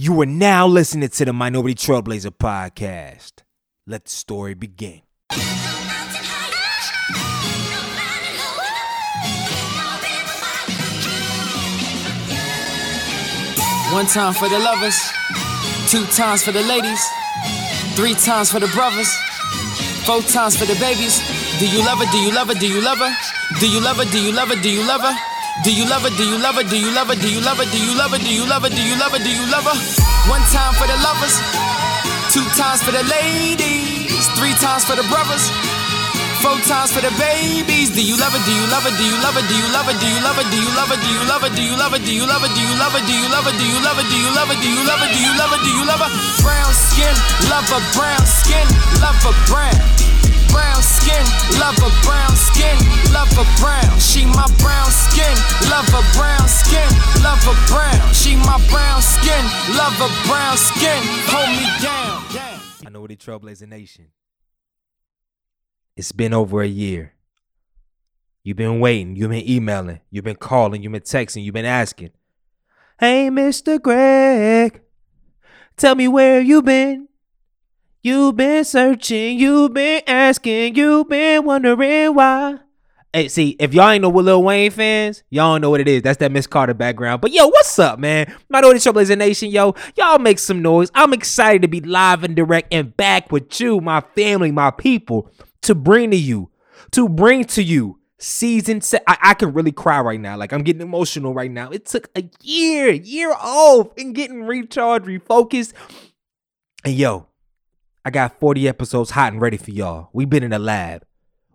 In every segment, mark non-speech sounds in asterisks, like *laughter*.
You are now listening to the Minority Trailblazer podcast. Let the story begin. One time for the lovers, two times for the ladies, three times for the brothers, four times for the babies. Do you love her? Do you love her? Do you love her? Do you love her? Do you love her? Do you love her? Do you love her? Do you love her? Do you love her? Do you love her? Do you love her? Do you love her? Do you love her? Do you love her? One time for the lovers, two times for the ladies, three times for the brothers. Four times for the babies. Do you love it? Do you love it? Do you love it? Do you love it? Do you love it? Do you love it? Do you love it? Do you love it? Do you love it? Do you love it? Do you love it? Do you love it? Do you love it? Do you love it? Do you love it? Do you love it? Brown skin, love a brown skin, love a brown. Brown skin, love a brown skin, love a brown. She my brown skin, love a brown skin, love a brown. She my brown skin, love a brown skin. Hold me down. I know the Trailblazer Nation. It's been over a year. You've been waiting. You've been emailing. You've been calling. You've been texting. You've been asking. Hey, Mr. Greg, tell me where you been. You've been searching. You've been asking. You've been wondering why. Hey, see, if y'all ain't know what Lil Wayne fans, y'all don't know what it is. That's that Miss Carter background. But yo, what's up, man? My Minority Trailblazer Nation, yo. Y'all make some noise. I'm excited to be live and direct and back with you, my family, my people to bring to you, to bring to you season. I, I, can really cry right now. Like I'm getting emotional right now. It took a year, year off and getting recharged, refocused. And yo, I got 40 episodes hot and ready for y'all. We've been in the lab.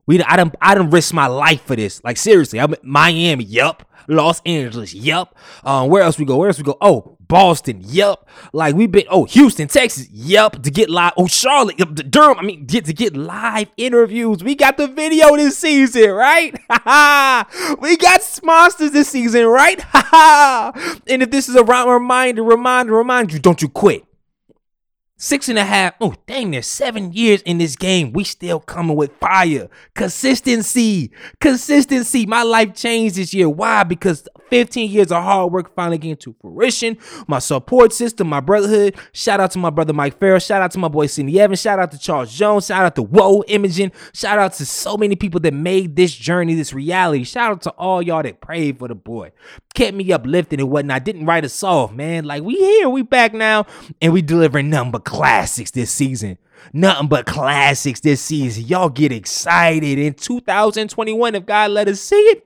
We I done I done risked my life for this. Like seriously, I'm Miami, yup. Los Angeles, yup. Um, where else we go? Where else we go? Oh, Boston, yup. Like we've been, oh, Houston, Texas, yup. To get live, oh, Charlotte, Durham. I mean, get to get live interviews. We got the video this season, right? *laughs* we got monsters this season, right? *laughs* and if this is a reminder, reminder, remind you, don't you quit. Six and a half, oh, dang, there's seven years in this game. We still coming with fire. Consistency. Consistency. My life changed this year. Why? Because 15 years of hard work finally getting to fruition. My support system, my brotherhood. Shout out to my brother Mike Farrell. Shout out to my boy Sidney Evans. Shout out to Charles Jones. Shout out to Whoa Imaging. Shout out to so many people that made this journey, this reality. Shout out to all y'all that prayed for the boy. Kept me uplifted and whatnot. I didn't write us off, man. Like we here, we back now, and we delivering nothing but classics this season. Nothing but classics this season. Y'all get excited in 2021 if God let us see it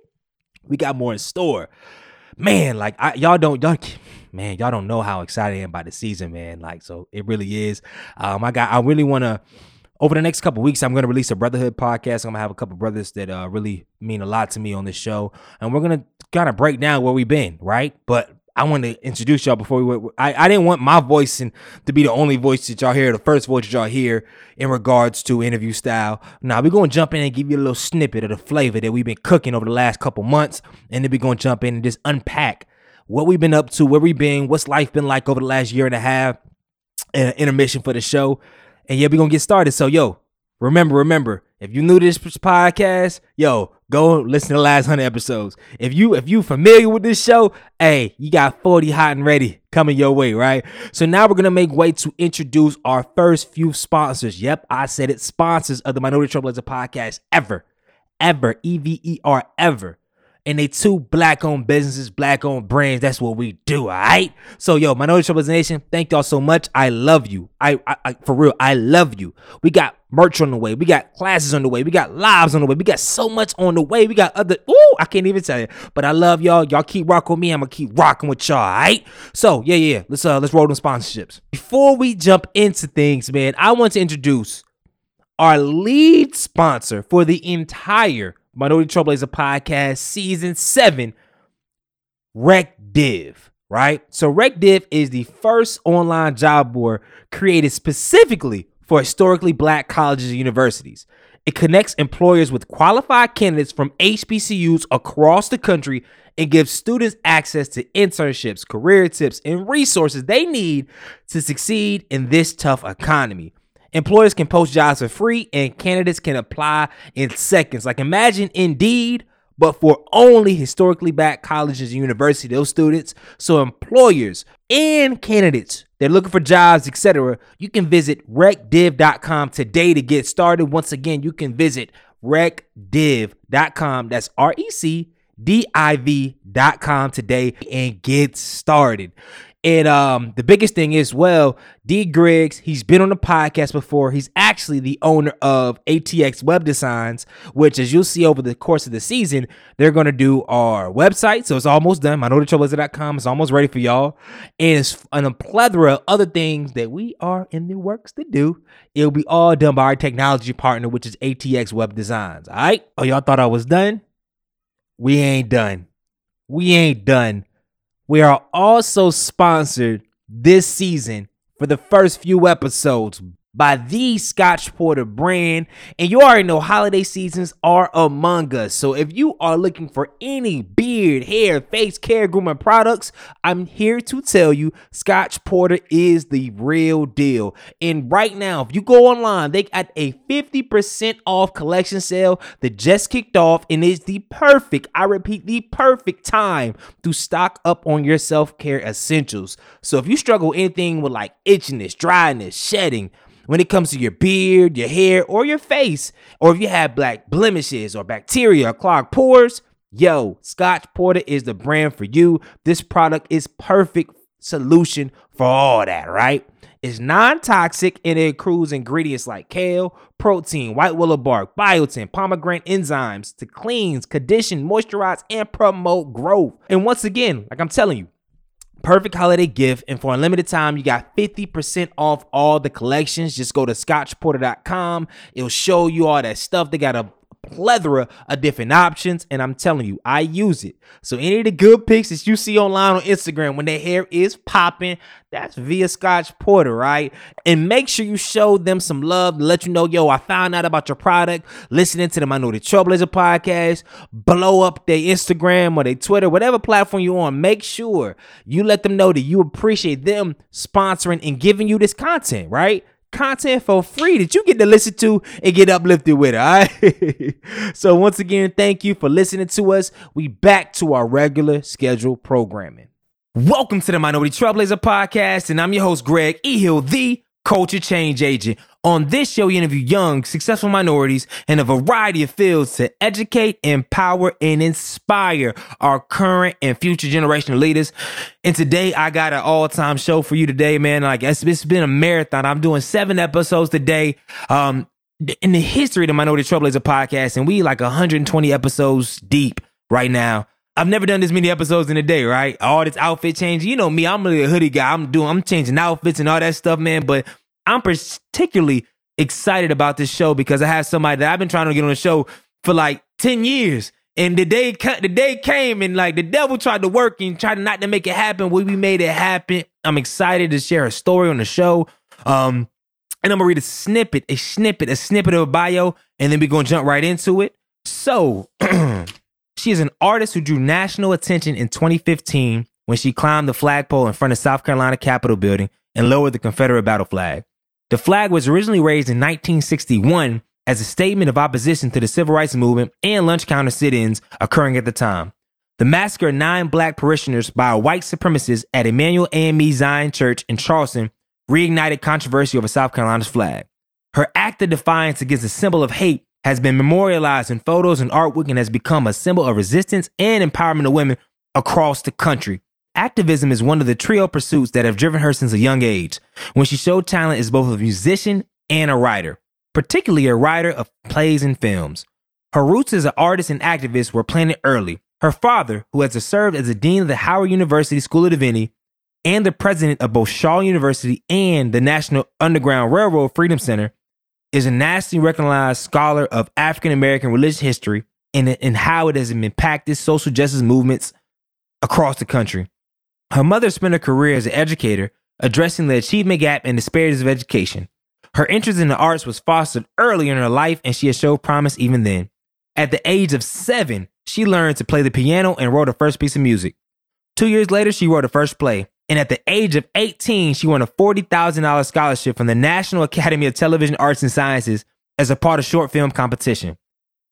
we got more in store. Man, like I, y'all don't y'all man, y'all don't know how excited I am about the season, man. Like so it really is. Um I got I really want to over the next couple weeks, I'm going to release a brotherhood podcast. I'm going to have a couple brothers that uh, really mean a lot to me on this show, and we're going to kind of break down where we've been, right? But I want to introduce y'all before we went. I, I didn't want my voice and to be the only voice that y'all hear, the first voice that y'all hear in regards to interview style. Now we're gonna jump in and give you a little snippet of the flavor that we've been cooking over the last couple months, and then we're gonna jump in and just unpack what we've been up to, where we've been, what's life been like over the last year and a half, and intermission for the show. And yeah, we're gonna get started. So yo, remember, remember, if you new to this podcast, yo, go listen to the last hundred episodes. If you if you familiar with this show, hey, you got 40 hot and ready coming your way, right? So now we're gonna make way to introduce our first few sponsors. Yep, I said it, sponsors of the Minority Trailblazer podcast ever. Ever. E-V-E-R ever and they two black owned businesses, black owned brands. That's what we do, all right? So, yo, Minority Trailblazer Nation, thank y'all so much. I love you. I, I, I, for real, I love you. We got merch on the way. We got classes on the way. We got lives on the way. We got so much on the way. We got other, ooh, I can't even tell you. But I love y'all. Y'all keep rocking with me. I'm gonna keep rocking with y'all, all right? So, yeah, yeah, let's uh let's roll them sponsorships. Before we jump into things, man, I want to introduce our lead sponsor for the entire Minority Trailblazer Podcast Season 7, RecDiv, right? So RecDiv is the first online job board created specifically for historically black colleges and universities. It connects employers with qualified candidates from HBCUs across the country and gives students access to internships, career tips, and resources they need to succeed in this tough economy. Employers can post jobs for free and candidates can apply in seconds. Like imagine Indeed, but for only historically black colleges and universities, those students. So employers and candidates. They're looking for jobs, etc. You can visit recdiv.com today to get started. Once again, you can visit recdiv.com. That's R E C D I V.com today and get started. And um, the biggest thing is, well, D Griggs, he's been on the podcast before. He's actually the owner of ATX Web Designs, which, as you'll see over the course of the season, they're going to do our website. So it's almost done. Trailblazer.com is almost ready for y'all. And it's and a plethora of other things that we are in the works to do. It'll be all done by our technology partner, which is ATX Web Designs. All right. Oh, y'all thought I was done? We ain't done. We ain't done. We are also sponsored this season for the first few episodes by the Scotch Porter brand. And you already know holiday seasons are among us. So if you are looking for any beard, hair, face care grooming products, I'm here to tell you Scotch Porter is the real deal. And right now, if you go online, they got a 50% off collection sale that just kicked off and is the perfect, I repeat, the perfect time to stock up on your self-care essentials. So if you struggle anything with like itchiness, dryness, shedding, when it comes to your beard, your hair, or your face, or if you have black blemishes or bacteria or clogged pores, yo, Scotch Porter is the brand for you. This product is perfect solution for all that, right? It's non-toxic and it includes ingredients like kale, protein, white willow bark, biotin, pomegranate enzymes to cleanse, condition, moisturize, and promote growth. And once again, like I'm telling you, Perfect holiday gift. And for a limited time, you got 50% off all the collections. Just go to scotchporter.com. It'll show you all that stuff. They got a plethora of different options and i'm telling you i use it. So any of the good pics that you see online on instagram when their hair is popping that's via scotch porter right? And make sure you show them some love let you know yo i found out about your product. Listening to the minority trailblazer podcast blow up their instagram or their twitter whatever platform you're on make sure you let them know that you appreciate them sponsoring and giving you this content right content for free that you get to listen to and get uplifted with. All right. *laughs* so once again, thank you for listening to us. We back to our regular scheduled programming. Welcome to the Minority Trailblazer podcast, and I'm your host Greg E. Hill, the culture change agent. On this show, we interview young, successful minorities in a variety of fields to educate, empower, and inspire our current and future generation leaders. And today, I got an all-time show for you today, man. Like it's, it's been a marathon. I'm doing seven episodes today. Um, in the history of the Minority Trailblazer podcast, and we like 120 episodes deep right now. I've never done this many episodes in a day, right? All this outfit change. You know me, I'm really a hoodie guy. I'm doing, I'm changing outfits and all that stuff, man. But I'm particularly excited about this show because I have somebody that I've been trying to get on the show for like 10 years. And the day the day came and like the devil tried to work and tried not to make it happen. We, we made it happen. I'm excited to share a story on the show. Um, and I'm gonna read a snippet, a snippet, a snippet of a bio, and then we're gonna jump right into it. So *clears throat* She is an artist who drew national attention in 2015 when she climbed the flagpole in front of South Carolina Capitol building and lowered the Confederate battle flag. The flag was originally raised in 1961 as a statement of opposition to the civil rights movement and lunch counter sit-ins occurring at the time. The massacre of nine black parishioners by a white supremacist at Emanuel AME Zion Church in Charleston reignited controversy over South Carolina's flag. Her act of defiance against a symbol of hate has been memorialized in photos and artwork and has become a symbol of resistance and empowerment of women across the country. Activism is one of the trio pursuits that have driven her since a young age, when she showed talent as both a musician and a writer, particularly a writer of plays and films. Her roots as an artist and activist were planted early. Her father, who has served as the dean of the Howard University School of Divinity and the president of both Shaw University and the National Underground Railroad Freedom Center, is a nationally recognized scholar of African American religious history and, and how it has impacted social justice movements across the country. Her mother spent her career as an educator, addressing the achievement gap and disparities of education. Her interest in the arts was fostered early in her life, and she has showed promise even then. At the age of seven, she learned to play the piano and wrote her first piece of music. Two years later, she wrote her first play. And at the age of 18, she won a $40,000 scholarship from the National Academy of Television Arts and Sciences as a part of short film competition.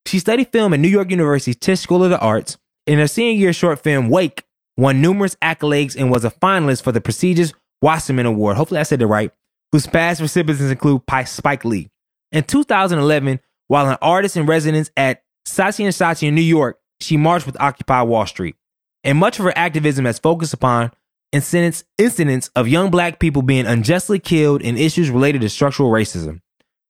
She studied film at New York University's Tisch School of the Arts. In her senior year short film, Wake, won numerous accolades, and was a finalist for the prestigious Wasserman Award. Hopefully, I said it right. Whose past recipients include Spike Lee. In 2011, while an artist in residence at Saatchi and Saatchi in New York, she marched with Occupy Wall Street. And much of her activism has focused upon incidents, incidents of young black people being unjustly killed and issues related to structural racism.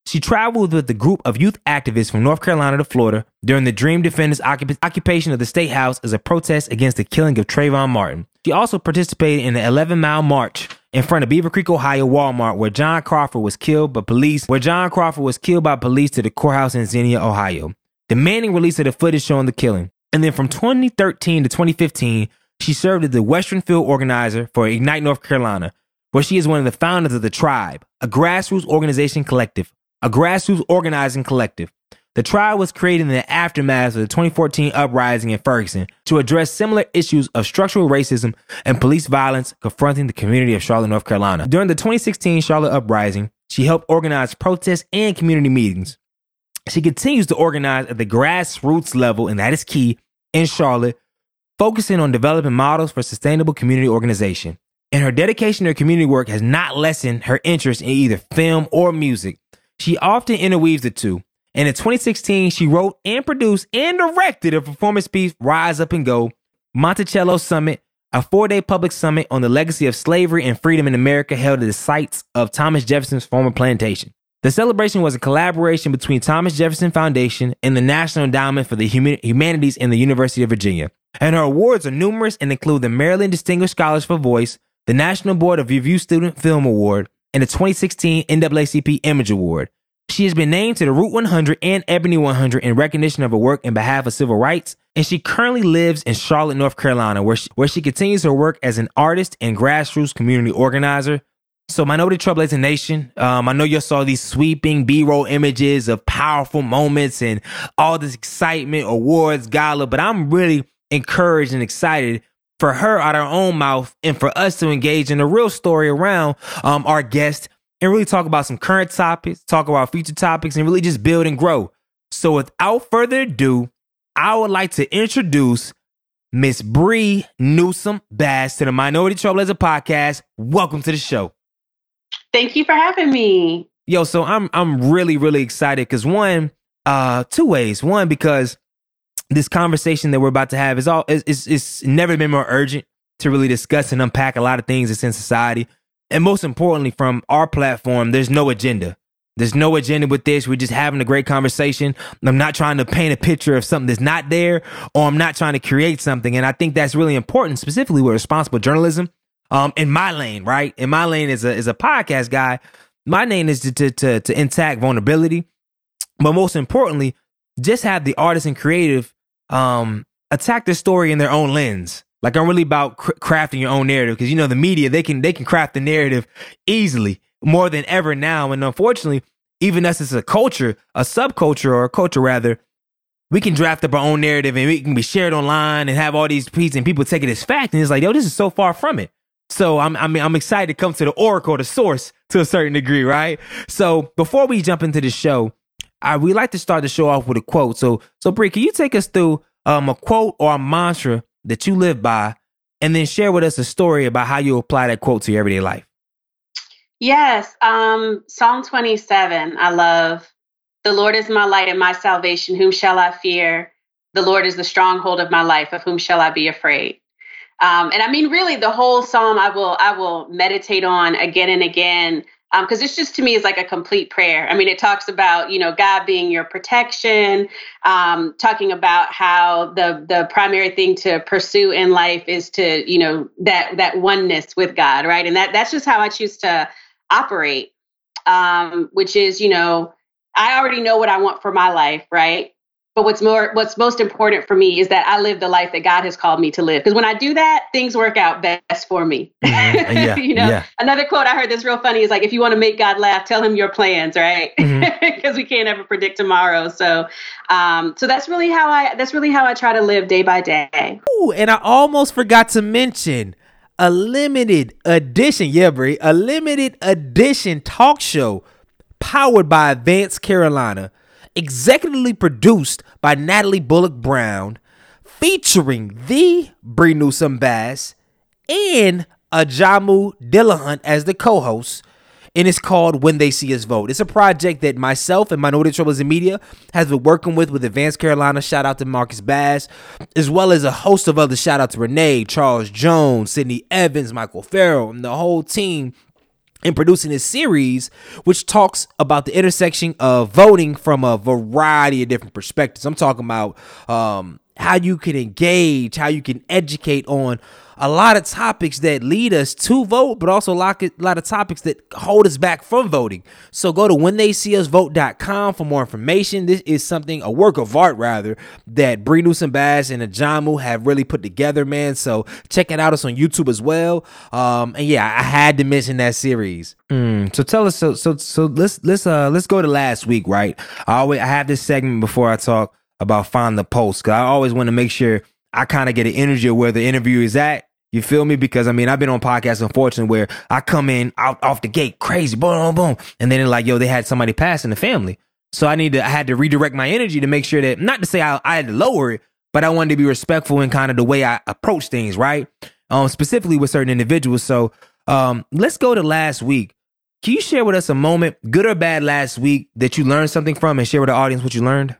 She traveled with a group of youth activists from North Carolina to Florida during the Dream Defenders occup- occupation of the State House as a protest against the killing of Trayvon Martin. She also participated in the 11 mile march in front of Beavercreek, Ohio Walmart, where John Crawford was killed by police, where John Crawford was killed by police to the courthouse in Xenia, Ohio, demanding release of the footage showing the killing. And then from 2013 to 2015, she served as the Western Field Organizer for Ignite North Carolina, where she is one of the founders of The Tribe, a grassroots organization collective a grassroots organizing collective. The Tribe was created in the aftermath of the 2014 uprising in Ferguson to address similar issues of structural racism and police violence confronting the community of Charlotte, North Carolina. During the 2016 Charlotte uprising, she helped organize protests and community meetings. She continues to organize at the grassroots level, and that is key, in Charlotte, focusing on developing models for sustainable community organization. And her dedication to community work has not lessened her interest in either film or music. She often interweaves the two. And in 2016, she wrote and produced and directed a performance piece, Rise Up and Go, Monticello Summit, a four day public summit on the legacy of slavery and freedom in America held at the sites of Thomas Jefferson's former plantation. The celebration was a collaboration between Thomas Jefferson Foundation and the National Endowment for the Humanities and the University of Virginia. And her awards are numerous and include the Maryland Distinguished Scholars for Voice, the National Board of Review Student Film Award, and the 2016 NAACP Image Award. She has been named to the Root 100 and Ebony 100 in recognition of her work in behalf of civil rights, and she currently lives in Charlotte, North Carolina, where she, where she continues her work as an artist and grassroots community organizer. So, Minority Trailblazer Nation, um, I know you saw these sweeping B-roll images of powerful moments and all this excitement, awards, gala, but I'm really encouraged and excited for her out her own mouth and for us to engage in a real story around um, our guest and really talk about some current topics, talk about future topics, and really just build and grow. So without further ado, I would like to introduce Miss Bree Newsome Bass to the Minority Trailblazer podcast. Welcome to the show. Thank you for having me. Yo, so I'm I'm really really excited because one, uh, two ways. One because this conversation that we're about to have is all it's, it's never been more urgent to really discuss and unpack a lot of things that's in society. And most importantly, from our platform, there's no agenda. There's no agenda with this. We're just having a great conversation. I'm not trying to paint a picture of something that's not there, or I'm not trying to create something. And I think that's really important, specifically with responsible journalism. Um, in my lane, right? In my lane as a as a podcast guy, my lane is to to to, to intact vulnerability, but most importantly, just have the artist and creative um, attack the story in their own lens. Like I'm really about cr- crafting your own narrative because you know the media they can they can craft the narrative easily more than ever now. And unfortunately, even us as a culture, a subculture or a culture rather, we can draft up our own narrative and it can be shared online and have all these pieces and people take it as fact. And it's like, yo, this is so far from it. So I'm I mean I'm excited to come to the oracle, the source to a certain degree, right? So before we jump into the show, I we like to start the show off with a quote. So so Bree, can you take us through um, a quote or a mantra that you live by, and then share with us a story about how you apply that quote to your everyday life? Yes, um, Psalm 27. I love. The Lord is my light and my salvation. Whom shall I fear? The Lord is the stronghold of my life. Of whom shall I be afraid? Um, and I mean, really, the whole psalm I will I will meditate on again and again because um, this just to me is like a complete prayer. I mean, it talks about you know God being your protection, um, talking about how the the primary thing to pursue in life is to you know that that oneness with God, right? And that that's just how I choose to operate, um, which is you know I already know what I want for my life, right? But what's more, what's most important for me is that I live the life that God has called me to live. Because when I do that, things work out best for me. Mm-hmm. *laughs* Yeah, you know, yeah. another quote I heard that's real funny is like, if you want to make God laugh, tell him your plans, right? Because *laughs* mm-hmm. we can't ever predict tomorrow. So, um, so that's really how I, that's really how I try to live day by day. Ooh, and I almost forgot to mention a limited edition, yeah, Bree, a limited edition talk show powered by Advance Carolina executively produced by Natalie Bullock Brown, featuring the Bree Newsome Bass and Ajamu Dillahunt as the co-host and it's called When They See Us Vote. It's a project that myself and Minority Troubles in Media has been working with with Advanced Carolina. Shout out to Marcus Bass, as well as a host of others. Shout out to Renee, Charles Jones, Sydney Evans, Michael Farrell, and the whole team in producing this series, which talks about the intersection of voting from a variety of different perspectives. I'm talking about um, how you can engage, how you can educate on a lot of topics that lead us to vote, but also a lot, a lot of topics that hold us back from voting. So go to when they see us vote.com for more information. This is something, a work of art rather, that Bree Newsome Bass and Ajamu have really put together, man. So check it out. It's on YouTube as well. Um, and yeah, I had to mention that series. Mm, so tell us, so so so let's let's uh let's go to last week, right? I always I have this segment before I talk about find the post. Cause I always want to make sure I kind of get an energy of where the interview is at. You feel me? Because I mean, I've been on podcasts, unfortunately, where I come in out off the gate crazy, boom, boom, and then like, yo, they had somebody pass in the family. So I need to, I had to redirect my energy to make sure that, not to say I, I had to lower it, but I wanted to be respectful in kind of the way I approach things, right? Um, specifically with certain individuals. So, um, let's go to last week. Can you share with us a moment, good or bad, last week that you learned something from, and share with the audience what you learned?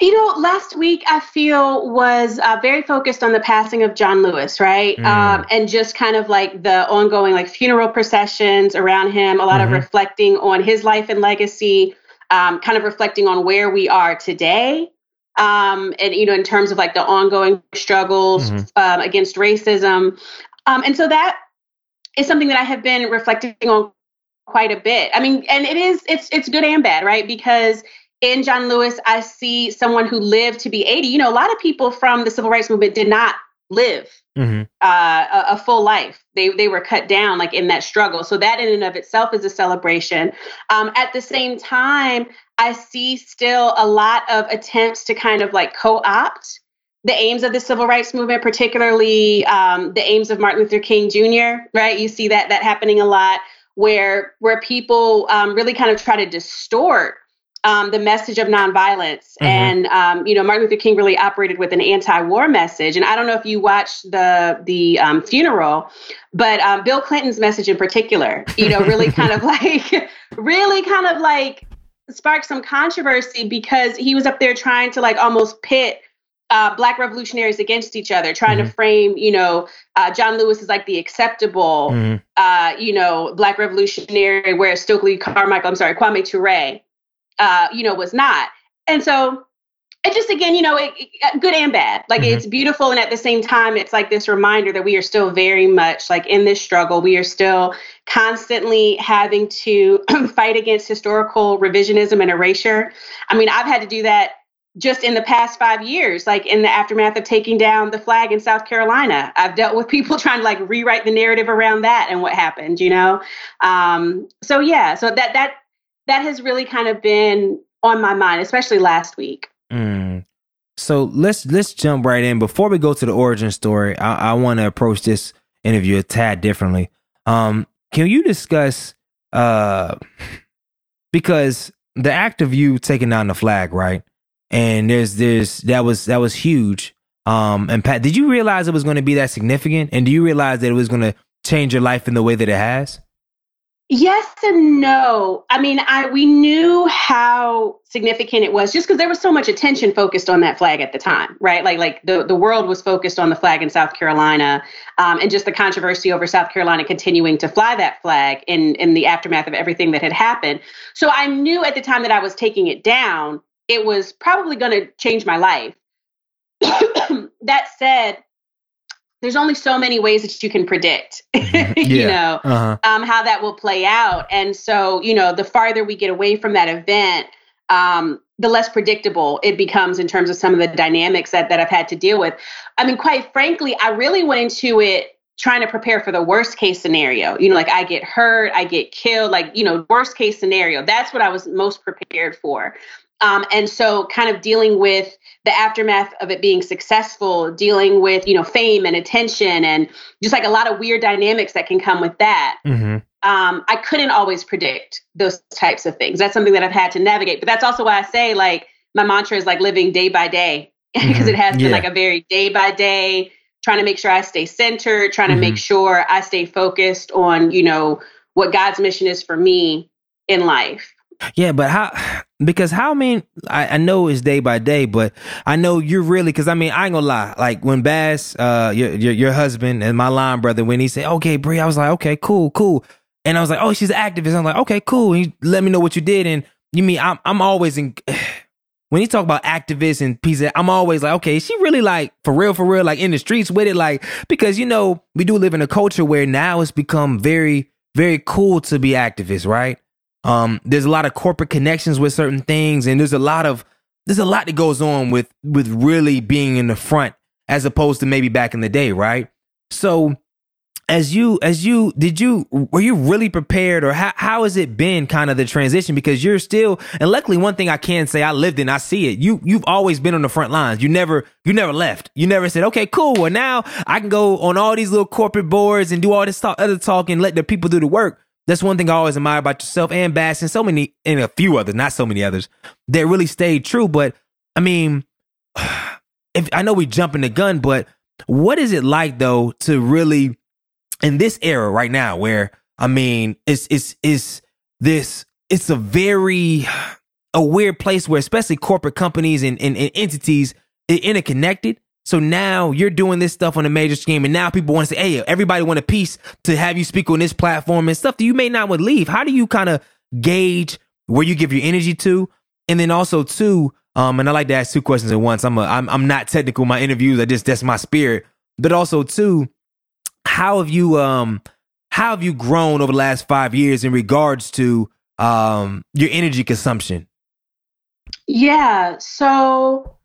You know, last week I feel was uh, very focused on the passing of John Lewis, right? Mm. Um, and just kind of like the ongoing like funeral processions around him, a lot mm-hmm. of reflecting on his life and legacy, um, kind of reflecting on where we are today. Um, and, you know, in terms of like the ongoing struggles mm-hmm. um, against racism. Um, and so that is something that I have been reflecting on quite a bit. I mean, and it is, it's, it's good and bad, right? Because in John Lewis, I see someone who lived to be 80. You know, a lot of people from the civil rights movement did not live mm-hmm. uh, a, a, full life. They they were cut down like in that struggle. So that in and of itself is a celebration. Um, at the same time, I see still a lot of attempts to kind of like co-opt the aims of the civil rights movement, particularly um, the aims of Martin Luther King Jr. Right? You see that that happening a lot, where where people um, really kind of try to distort um, the message of nonviolence. Mm-hmm. And um, you know, Martin Luther King really operated with an anti-war message. And I don't know if you watched the the um, funeral, but um, Bill Clinton's message in particular, you know, really *laughs* kind of like, really kind of like sparked some controversy because he was up there trying to like almost pit. Uh, black revolutionaries against each other, trying mm-hmm. to frame, you know, uh, John Lewis is like the acceptable, mm-hmm. uh, you know, black revolutionary, whereas Stokely Carmichael, I'm sorry, Kwame Ture uh, you know, was not. And so it just again, you know, it, it, good and bad. Like mm-hmm. it's beautiful, and at the same time, it's like this reminder that we are still very much like in this struggle. We are still constantly having to *clears throat* fight against historical revisionism and erasure. I mean, I've had to do that just in the past five years, like in the aftermath of taking down the flag in South Carolina. I've dealt with people *laughs* trying to like rewrite the narrative around that and what happened, you know. Um, so yeah, so that that that has really kind of been on my mind, especially last week. Mm. So let's let's jump right in. Before we go to the origin story, I, I want to approach this interview a tad differently. Um, can you discuss uh *laughs* because the act of you taking down the flag, right? And there's there's that was that was huge. Um, and Pat, did you realize it was going to be that significant? And do you realize that it was going to change your life in the way that it has? Yes and no. I mean, I we knew how significant it was just because there was so much attention focused on that flag at the time, right? Like like the, the world was focused on the flag in South Carolina, um, and just the controversy over South Carolina continuing to fly that flag in in the aftermath of everything that had happened. So I knew at the time that I was taking it down, it was probably going to change my life. *coughs* that said, there's only so many ways that you can predict, mm-hmm. *laughs* you know, uh-huh. um, how that will play out. And so, you know, the farther we get away from that event, um, the less predictable it becomes in terms of some of the dynamics that, that I've had to deal with. I mean, quite frankly, I really went into it trying to prepare for the worst case scenario. You know, like I get hurt, I get killed, like, you know, worst case scenario. That's what I was most prepared for. Um, and so kind of dealing with the aftermath of it being successful, dealing with, you know, fame and attention and just like a lot of weird dynamics that can come with that. Mm-hmm. Um, I couldn't always predict those types of things. That's something that I've had to navigate. But that's also why I say like my mantra is like living day by day *laughs* because Mhm. it has been Yeah. like a very day by day trying to make sure I stay centered, trying to Mhm. make sure I stay focused on, you know, what God's mission is for me in life. Yeah, but how? Because how? Mean, I, I know it's day by day, but I know you're really. Because I mean, I ain't gonna lie. Like when Bass, uh, your your, your husband and my line brother, when he said, "Okay, Bree," I was like, "Okay, cool, cool," and I was like, "Oh, she's an activist." I'm like, "Okay, cool." And he let me know what you did, and you mean I'm I'm always in. *sighs* When you talk about activists and pieces, I'm always like, okay, is she really like for real, for real, like in the streets with it, like because you know we do live in a culture where now it's become very, very cool to be activists, right? Um, there's a lot of corporate connections with certain things, and there's a lot of there's a lot that goes on with with really being in the front as opposed to maybe back in the day, right? So as you as you did you were you really prepared or how how has it been kind of the transition? Because you're still and luckily one thing I can say I lived in I see it. You you've always been on the front lines. You never you never left. You never said okay cool. Well now I can go on all these little corporate boards and do all this talk, other talk and let the people do the work that's one thing I always admire about yourself and Bass and so many and a few others not so many others that really stayed true but I mean *sighs* if I know we jumping the gun but what is it like though to really in this era right now where I mean it's it's it's this it's a very a weird place where especially corporate companies and, and, and entities interconnected. So now you're doing this stuff on a major scheme, and now people want to say, "Hey, everybody want a piece to have you speak on this platform and stuff that you may not would leave." How do you kind of gauge where you give your energy to, and then also too, um, and I like to ask two questions at once. I'm a, I'm I'm not technical in my interviews. I just that's my spirit, but also too, how have you um how have you grown over the last five years in regards to um your energy consumption? Yeah. So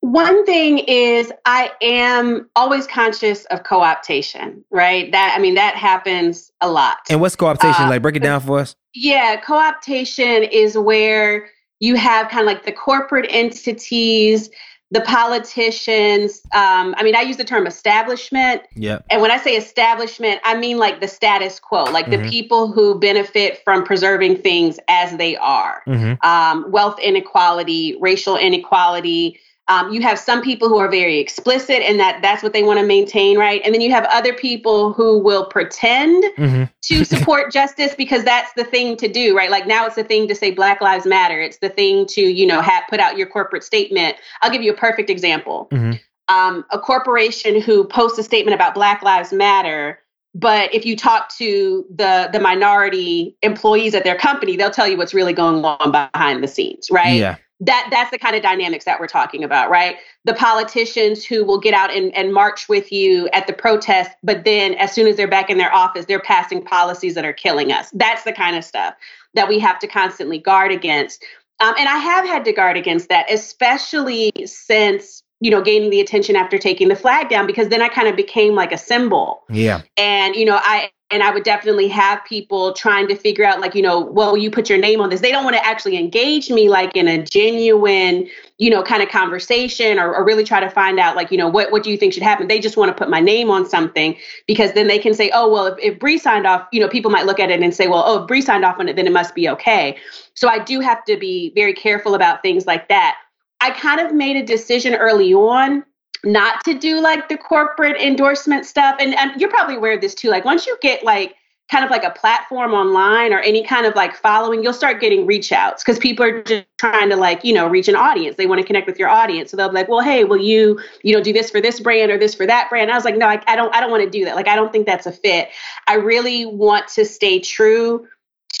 one thing is I am always conscious of co-optation, right? That I mean that happens a lot. And what's co-optation? Uh, like break it down for us. Yeah, co-optation is where you have kind of like the corporate entities, the politicians. Um, I mean, I use the term establishment, Yeah. and when I say establishment, I mean like the status quo, like Mhm. the people who benefit from preserving things as they are. Mm-hmm. Um, wealth inequality, racial inequality. Um, you have some people who are very explicit and that that's what they want to maintain, right? And then you have other people who will pretend Mm-hmm. to *laughs* support justice because that's the thing to do, right? Like now it's the thing to say Black Lives Matter. It's the thing to, you know, have put out your corporate statement. I'll give you a perfect example. Mhm. Um, a corporation who posts a statement about Black Lives Matter, but if you talk to the the minority employees at their company, they'll tell you what's really going on behind the scenes, right? Yeah. That that's the kind of dynamics that we're talking about right? The politicians who will get out and, and march with you at the protest but then as soon as they're back in their office they're passing policies that are killing us. That's the kind of stuff that we have to constantly guard against. Um, and i have had to guard against that especially since you know gaining the attention after taking the flag down because then i kind of became like a symbol. Yeah. and you know i and i would definitely have people trying to figure out like you know well you put your name on this. They don't want to actually engage me like in a genuine you know kind of conversation or, or really try to find out like you know what what do you think should happen? They just want to put my name on something because then they can say oh well if, if Bree signed off you know people might look at it and say well oh if Bree signed off on it then it must be okay. So i do have to be very careful about things like that. I kind of made a decision early on not to do like the corporate endorsement stuff. And, and you're probably aware of this too. Like once you get like kind of like a platform online or any kind of like following, you'll start getting reach outs because people are just trying to like, you know, reach an audience. They want to connect with your audience. So they'll be like, well, hey, will you, you know, do this for this brand or this for that brand? I was like, no, I, I don't, I don't want to do that. Like, I don't think that's a fit. I really want to stay true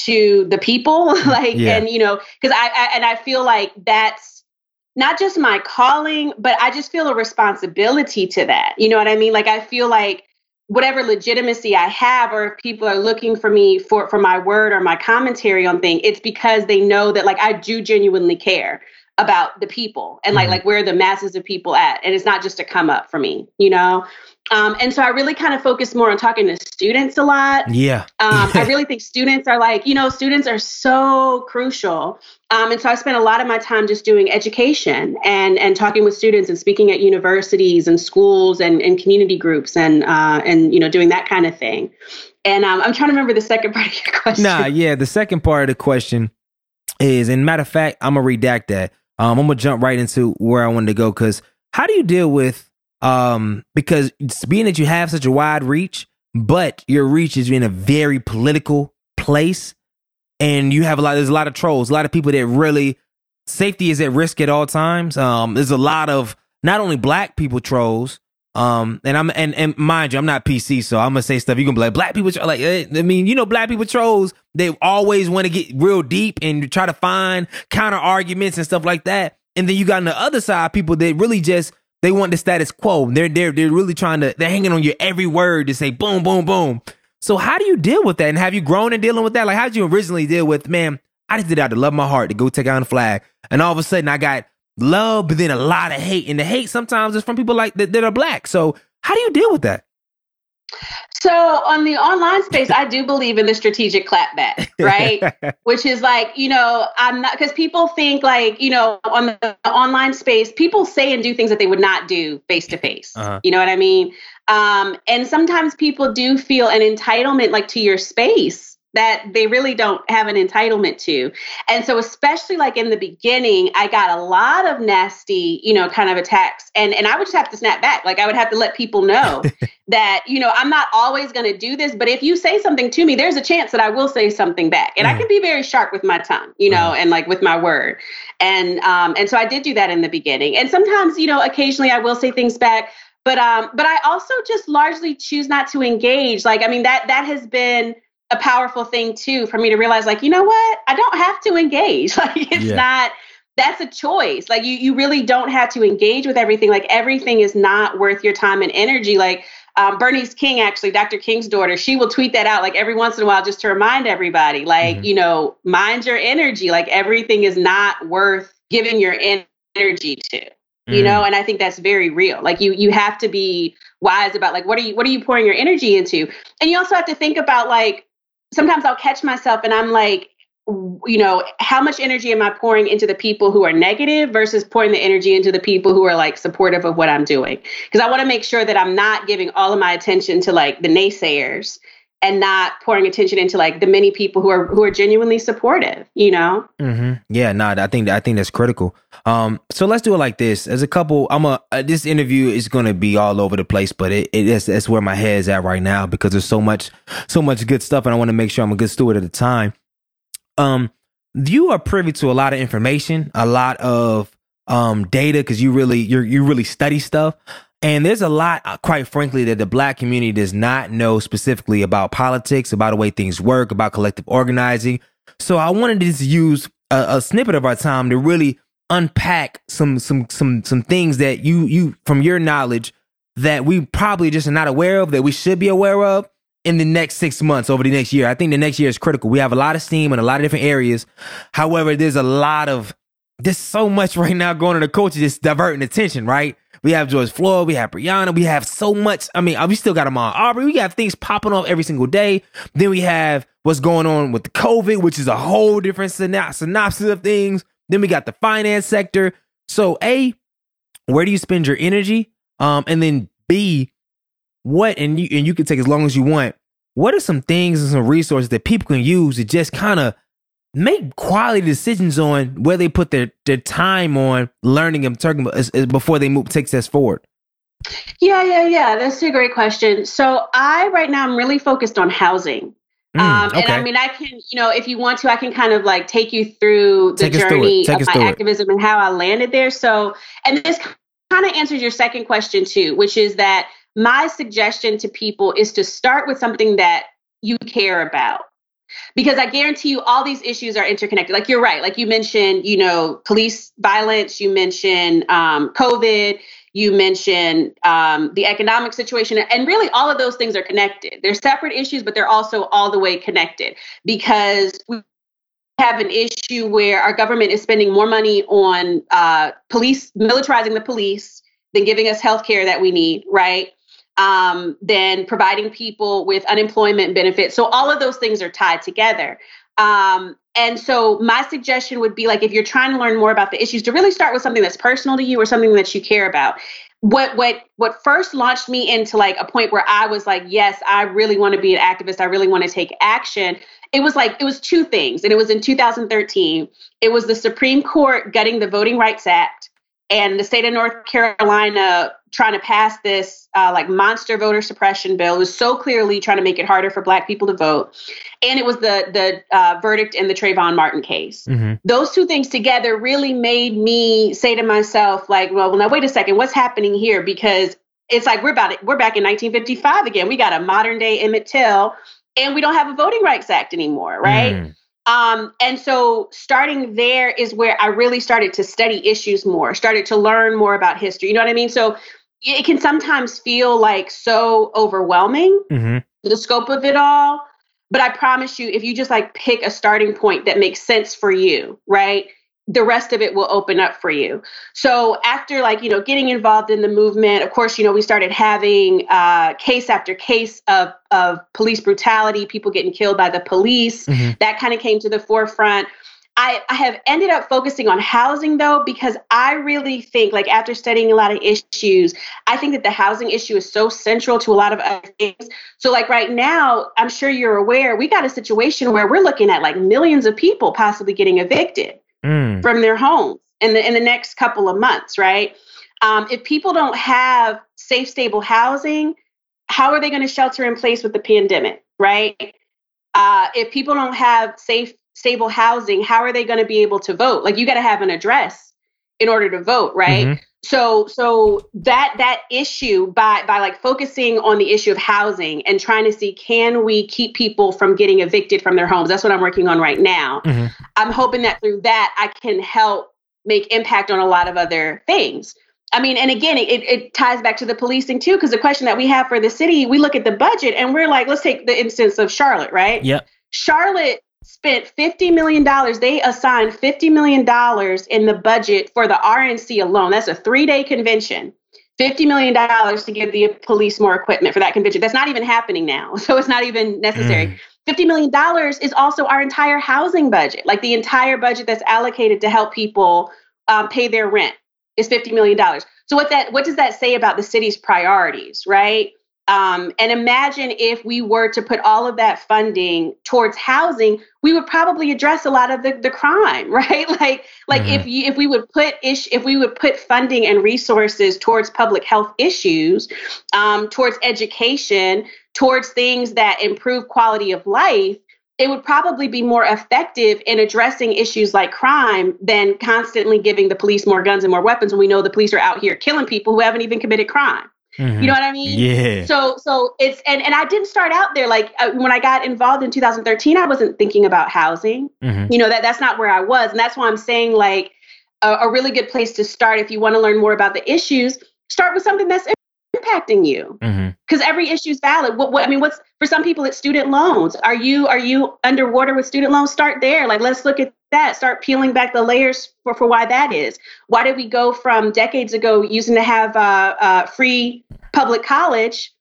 to the people. *laughs* like, Yeah. and you know, because I, I and I feel like that's not just my calling, but I just feel a responsibility to that. You know what I mean? Like I feel like whatever legitimacy I have, or if people are looking for me for for my word or my commentary on thing, it's because they know that like I do genuinely care about the people and like Mhm. like where the masses of people at, and it's not just a come up for me, you know. Um, and so I really kind of focus more on talking to students a lot. Yeah. Um, I *laughs* really think students are like, you know, students are so crucial. Um, and so I spent a lot of my time just doing education and and talking with students and speaking at universities and schools and, and community groups and uh, and you know doing that kind of thing. And um, I'm trying to remember the second *laughs* part of your question. Nah, yeah. The second part of the question is, and matter of fact, I'm gonna redact that. Um, I'm gonna jump right into where I wanted to go because how do you deal with um because being that you have such a wide reach, but your reach is in a very political place, and you have a lot. There's a lot of trolls, a lot of people that really safety is at risk at all times. Um, there's a lot of not only black people trolls. Um, and I'm and and mind you, I'm not PC, so I'm gonna say stuff you can be like black people like. Eh, I mean, you know, black people trolls. They always want to get real deep and try to find counter arguments and stuff like that. And then you got on the other side people that really just they want the status quo. They're they're they're really trying to they're hanging on your every word to say boom boom boom. So how do you deal with that? And have you grown in dealing with that? Like how did you originally deal with man? I just did out to love my heart to go take on the flag, and all of a sudden I got love, but then a lot of hate, and the hate sometimes is from people like that, that are black. So how do you deal with that? So on the online space, I do believe in the strategic clapback, *laughs* right? Which is like, you know, I'm not because people think like, you know, on the online space, people say and do things that they would not do face to face. You know what I mean? Um, and sometimes people do feel an entitlement like to your space that they really don't have an entitlement to. And so especially like in the beginning, I got a lot of nasty, you know, kind of attacks and and I would just have to snap back. Like I would have to let people know *laughs* that, you know, I'm not always going to do this, but if you say something to me, there's a chance that I will say something back. And mm. I can be very sharp with my tongue, you know, mm. and like with my word. And um and so I did do that in the beginning. And sometimes, you know, occasionally I will say things back but um but I also just largely choose not to engage. Like I mean that that has been a powerful thing too for me to realize like you know what? I don't have to engage. *laughs* Like it's yeah. not that's a choice. Like you you really don't have to engage with everything. Like everything is not worth your time and energy. Like um, bernice king actually dr king's daughter she will tweet that out like every once in a while just to remind everybody like mm-hmm. you know mind your energy. Like everything is not worth giving your energy to you know? And i think that's very real. Like you you have to be wise about like what are you what are you pouring your energy into? And you also have to think about like sometimes I'll catch myself and I'm like, you know, how much energy am I pouring into the people who are negative versus pouring the energy into the people who are like supportive of what I'm doing? Because I want to make sure that I'm not giving all of my attention to like the naysayers and not pouring attention into like the many people who are who are genuinely supportive you know? Mm-hmm. yeah no i think i think that's critical. Um so let's do it like this. As a couple i'm a uh, this interview is gonna be all over the place but it, it is that's where my head's at right now because there's so much so much good stuff and i want to make sure i'm a good steward at the time. Um you are privy to a lot of information a lot of um data because you really you you really study stuff and there's a lot, uh, quite frankly, that the black community does not know specifically about politics, about the way things work, about collective organizing. So I wanted to just use a, a snippet of our time to really unpack some some some some things that you you from your knowledge that we probably just are not aware of that we should be aware of in the next six months over the next year. I think the next year is critical. We have a lot of steam in a lot of different areas. However, there's a lot of there's so much *laughs* right now going on the culture just diverting attention, right? We have George Floyd. We have Breonna. We have so much. I mean, we still got them on Arbery. We got things popping off every single day. Then we have what's going on with the COVID, which is a whole different synopsis of things. Then we got the finance sector. So, A, where do you spend your energy? Um, and then B, what and you and you can take as long as you want. What are some things and some resources that people can use to just kind of make quality decisions on where they put their, their time on learning and talking before they move take steps forward? Yeah, yeah, yeah. That's a great question. So I right now I'm really focused on housing. Mm, um, okay. And I mean, I can, you know, if you want to, I can kind of like take you through the take journey of my activism and how I landed there. So, and this kind of answers your second question too, which is that my suggestion to people is to start with something that you care about because I guarantee you all these issues are interconnected. Like you're right. Like you mentioned, you know, police violence, you mentioned um, COVID, you mentioned um, the economic situation, and really all of those things are connected. They're separate issues, but they're also all the way connected because we have an issue where our government is spending more money on uh, police, militarizing the police, than giving us health care that we need, right? Um, then providing people with unemployment benefits. So all of those things are tied together. Um, and so my suggestion would be like if you're trying to learn more about the issues, to really start with something that's personal to you or something that you care about. What what what first launched me into like a point where I was like, yes, I really want to be an activist. I really want to take action. It was like it was two things, and it was in 2013. It was the Supreme Court gutting the Voting Rights Act and the state of North Carolina trying to pass this uh, like monster voter suppression bill. It was so clearly trying to make it harder for Black people to vote, and it was the the uh, verdict in the Trayvon Martin case. Mm-hmm. Those two things together really made me say to myself, like, well, now wait a second, what's happening here? Because it's like we're about it, we're back in 1955 again. We got a modern day Emmett Till, and we don't have a Voting Rights Act anymore, right? Mm. Um, and so starting there is where I really started to study issues more, started to learn more about history. You know what I mean? So it can sometimes feel like so overwhelming, mm-hmm. the scope of it all. But I promise you, if you just like pick a starting point that makes sense for you, right? The rest of it will open up for you. So after like, you know, getting involved in the movement, of course, you know, we started having uh, case after case of, of police brutality, people getting killed by the police. Mm-hmm. That kind of came to the forefront. I, I have ended up focusing on housing though, because I really think, like, after studying a lot of issues, I think that the housing issue is so central to a lot of other things. So, like, right now, I'm sure you're aware, we got a situation where we're looking at like millions of people possibly getting evicted mm. from their homes in the in the next couple of months, right? Um, if people don't have safe, stable housing, how are they going to shelter in place with the pandemic, right? Uh, if people don't have safe, stable housing, how are they going to be able to vote? Like you got to have an address in order to vote, right? Mm-hmm. So, so that that issue by by like focusing on the issue of housing and trying to see can we keep people from getting evicted from their homes. That's what I'm working on right now. Mm-hmm. I'm hoping that through that I can help make impact on a lot of other things. I mean, and again, it, it ties back to the policing too, because the question that we have for the city, we look at the budget and we're like, let's take the instance of Charlotte, right? Yep. Charlotte spent $50 million. They assigned $50 million in the budget for the RNC alone. That's a three day convention. $50 million to give the police more equipment for that convention. That's not even happening now. *laughs* So it's not even necessary. Mm. $50 million is also our entire housing budget, like the entire budget that's allocated to help people um, pay their rent is $50 million. So what that what does that say about the city's priorities, right? Um, and imagine if we were to put all of that funding towards housing, we would probably address a lot of the, the crime, *laughs* right? Like, like mm-hmm. if you, if we would put ish, if we would put funding and resources towards public health issues, um, towards education, towards things that improve quality of life, it would probably be more effective in addressing issues like crime than constantly giving the police more guns and more weapons when we know the police are out here killing people who haven't even committed crime. Mm-hmm. You know what I mean? Yeah. So so it's and and I didn't start out there like uh, when I got involved in 2013 I wasn't thinking about housing. Mm-hmm. You know that that's not where I was and that's why I'm saying like a, a really good place to start if you want to learn more about the issues start with something that's impacting you because mm-hmm. every issue is valid what, what i mean what's for some people it's student loans are you are you underwater with student loans start there like let's look at that start peeling back the layers for, for why that is why did we go from decades ago using to have uh, uh, free public college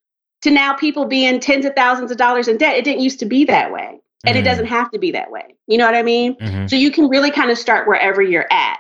to now people being tens of thousands of dollars in debt it didn't used to be that way and mm-hmm. it doesn't have to be that way you know what i mean mm-hmm. so you can really kind of start wherever you're at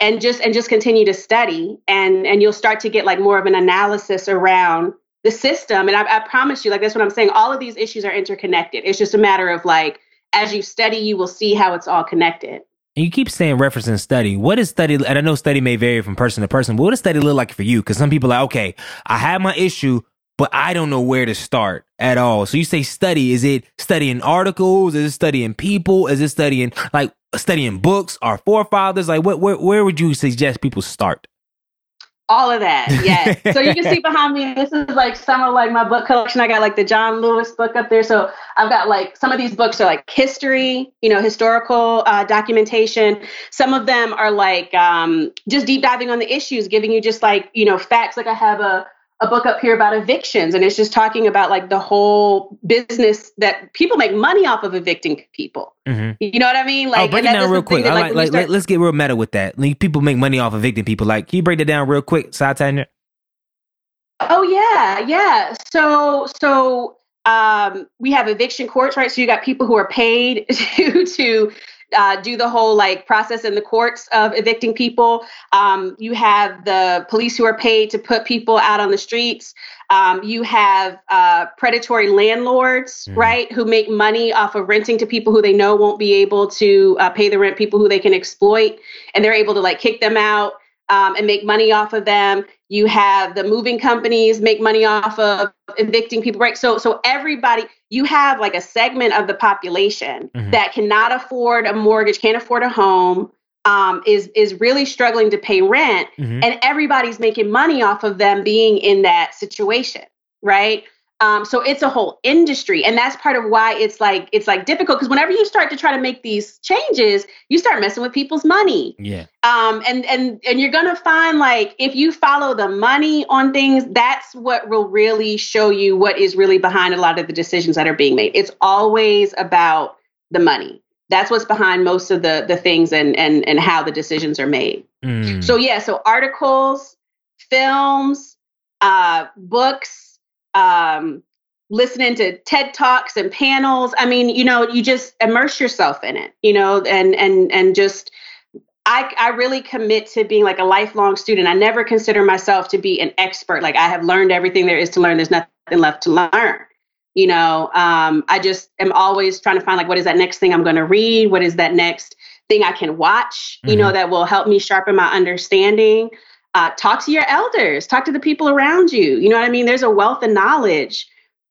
and just and just continue to study and and you'll start to get like more of an analysis around the system and I, I promise you like that's what i'm saying all of these issues are interconnected it's just a matter of like as you study, you will see how it's all connected. And you keep saying referencing study. What is study? And I know study may vary from person to person, but what does study look like for you? Because some people are like, okay, I have my issue, but I don't know where to start at all. So you say study. Is it studying articles? Is it studying people? Is it studying like studying books, our forefathers? Like what where where would you suggest people start? All of that, Yeah. *laughs* so you can see behind me, this is like some of like my book collection. I got like the John Lewis book up there. So I've got like some of these books are like history, you know, historical uh, documentation. Some of them are like um, just deep diving on the issues, giving you just like you know facts. Like I have a a book up here about evictions and it's just talking about like the whole business that people make money off of evicting people. Mm-hmm. you know what i mean? Like oh, break it down real quick. that, like, like, start- let's get real meta with that. Like, people make money off evicting people. Like can you break that down real quick side tangent oh yeah yeah. So so um, we have eviction courts right? So you got people who are paid *laughs* to to uh, do the whole like process in the courts of evicting people. Um, you have the police who are paid to put people out on the streets. Um, you have uh, predatory landlords, mm. right, who make money off of renting to people who they know won't be able to uh, pay the rent, people who they can exploit, and they're able to like kick them out. um, and make money off of them. You have the moving companies make money off of evicting people, right? So, so everybody, you have like a segment of the population mm-hmm. that cannot afford a mortgage, can't afford a home, um, is is really struggling to pay rent, mm-hmm. and everybody's making money off of them being in that situation, right? Um, so it's a whole industry, and that's part of why it's like it's like difficult because whenever you start to try to make these changes, you start messing with people's money. Yeah. Um, and and and you're gonna find like if you follow the money on things, that's what will really show you what is really behind a lot of the decisions that are being made. It's always about the money. That's what's behind most of the the things and and and how the decisions are made. Mm. So yeah, so articles, films, uh, books um, listening to TED talks and panels. I mean, you know, you just immerse yourself in it, you know, and and and just I I really commit to being like a lifelong student. I never consider myself to be an expert. Like I have learned everything there is to learn. There's nothing left to learn. You know, um, I just am always trying to find like what is that next thing I'm going to read? What is that next thing I can watch? You mm-hmm. know, that will help me sharpen my understanding uh, talk to your elders, talk to the people around you. You know what I mean? There's a wealth of knowledge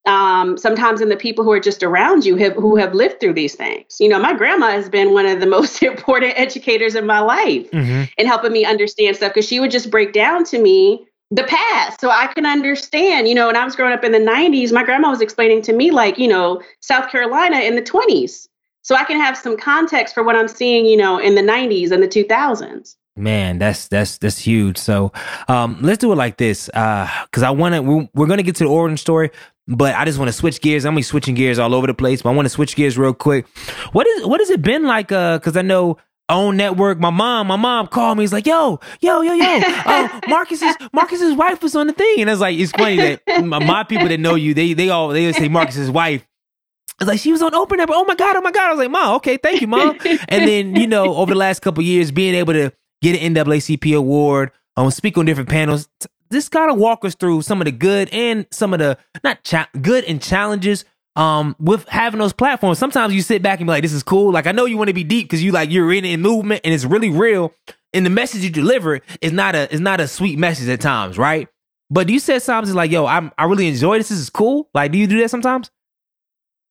um, sometimes in the people who are just around you have, who have lived through these things. You know, my grandma has been one of the *laughs* most important educators in my life mm-hmm. in helping me understand stuff because she would just break down to me the past so I can understand. You know, when I was growing up in the 90s, my grandma was explaining to me, like, you know, South Carolina in the 20s. So I can have some context for what I'm seeing, you know, in the 90s and the 2000s. Man, that's that's that's huge. So, um, let's do it like this, uh, because I want to. We're, we're, gonna get to the origin story, but I just want to switch gears. I'm gonna be switching gears all over the place, but I want to switch gears real quick. What is what has it been like? Uh, because I know OWN network. My mom, my mom called me. He's like, "Yo, yo, yo, yo, uh, *laughs* Marcus's Marcus's wife was on the thing," and it's like it's funny that my, my, people that know you, they they all they say Marcus's wife. It's like she was on open network. Oh my god, oh my god. I was like, "Mom, okay, thank you, mom." and then you know, over the last couple years, being able to get an NAACP award, um, speak on different panels. Just of walk us through some of the good and some of the not cha- good and challenges um with having those platforms. Sometimes you sit back and be like, this is cool. Like I know you want to be deep because you like you're in in movement and it's really real. And the message you deliver is not a is not a sweet message at times, right? But do you say sometimes it's like, yo, I'm I really enjoy this. This is cool. Like, do you do that sometimes?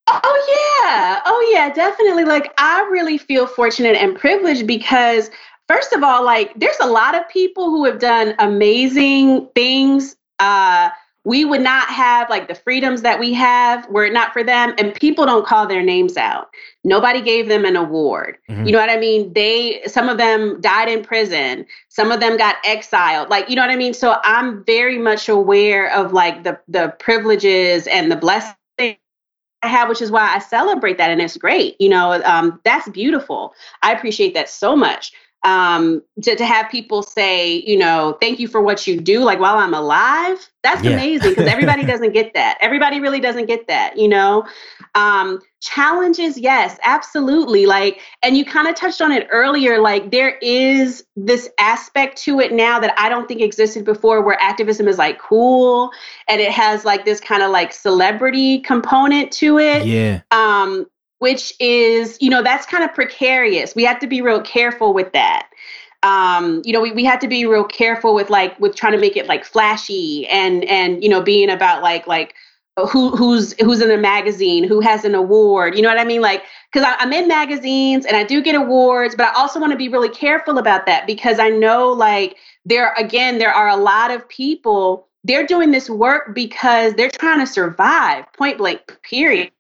Oh yeah. Oh yeah, definitely. Like I really feel fortunate and privileged because first of all, like there's a lot of people who have done amazing things. Uh, we would not have like the freedoms that we have were it not for them. And people don't call their names out. Nobody gave them an award. Mm-hmm. You know what I mean? They, some of them died in prison. Some of them got exiled. Like, you know what I mean? So I'm very much aware of like the the privileges and the blessings I have, which is why I celebrate that, and it's great. You know, um, that's beautiful. I appreciate that so much um to, to have people say you know thank you for what you do like while i'm alive? That's yeah. amazing because everybody *laughs* doesn't get that. Everybody really doesn't get that you know? Um challenges yes absolutely like and you kind of touched on it earlier like there is this aspect to it now that i don't think existed before where activism is like cool and it has like this kind of like celebrity component to it. Yeah. Um which is, you know, that's kind of precarious. We have to be real careful with that. Um, you know, we, we have to be real careful with like with trying to make it like flashy and and you know being about like like who who's who's in a magazine, who has an award. You know what I mean? Like because I'm in magazines and I do get awards, but I also want to be really careful about that because I know like there again there are a lot of people they're doing this work because they're trying to survive point blank period.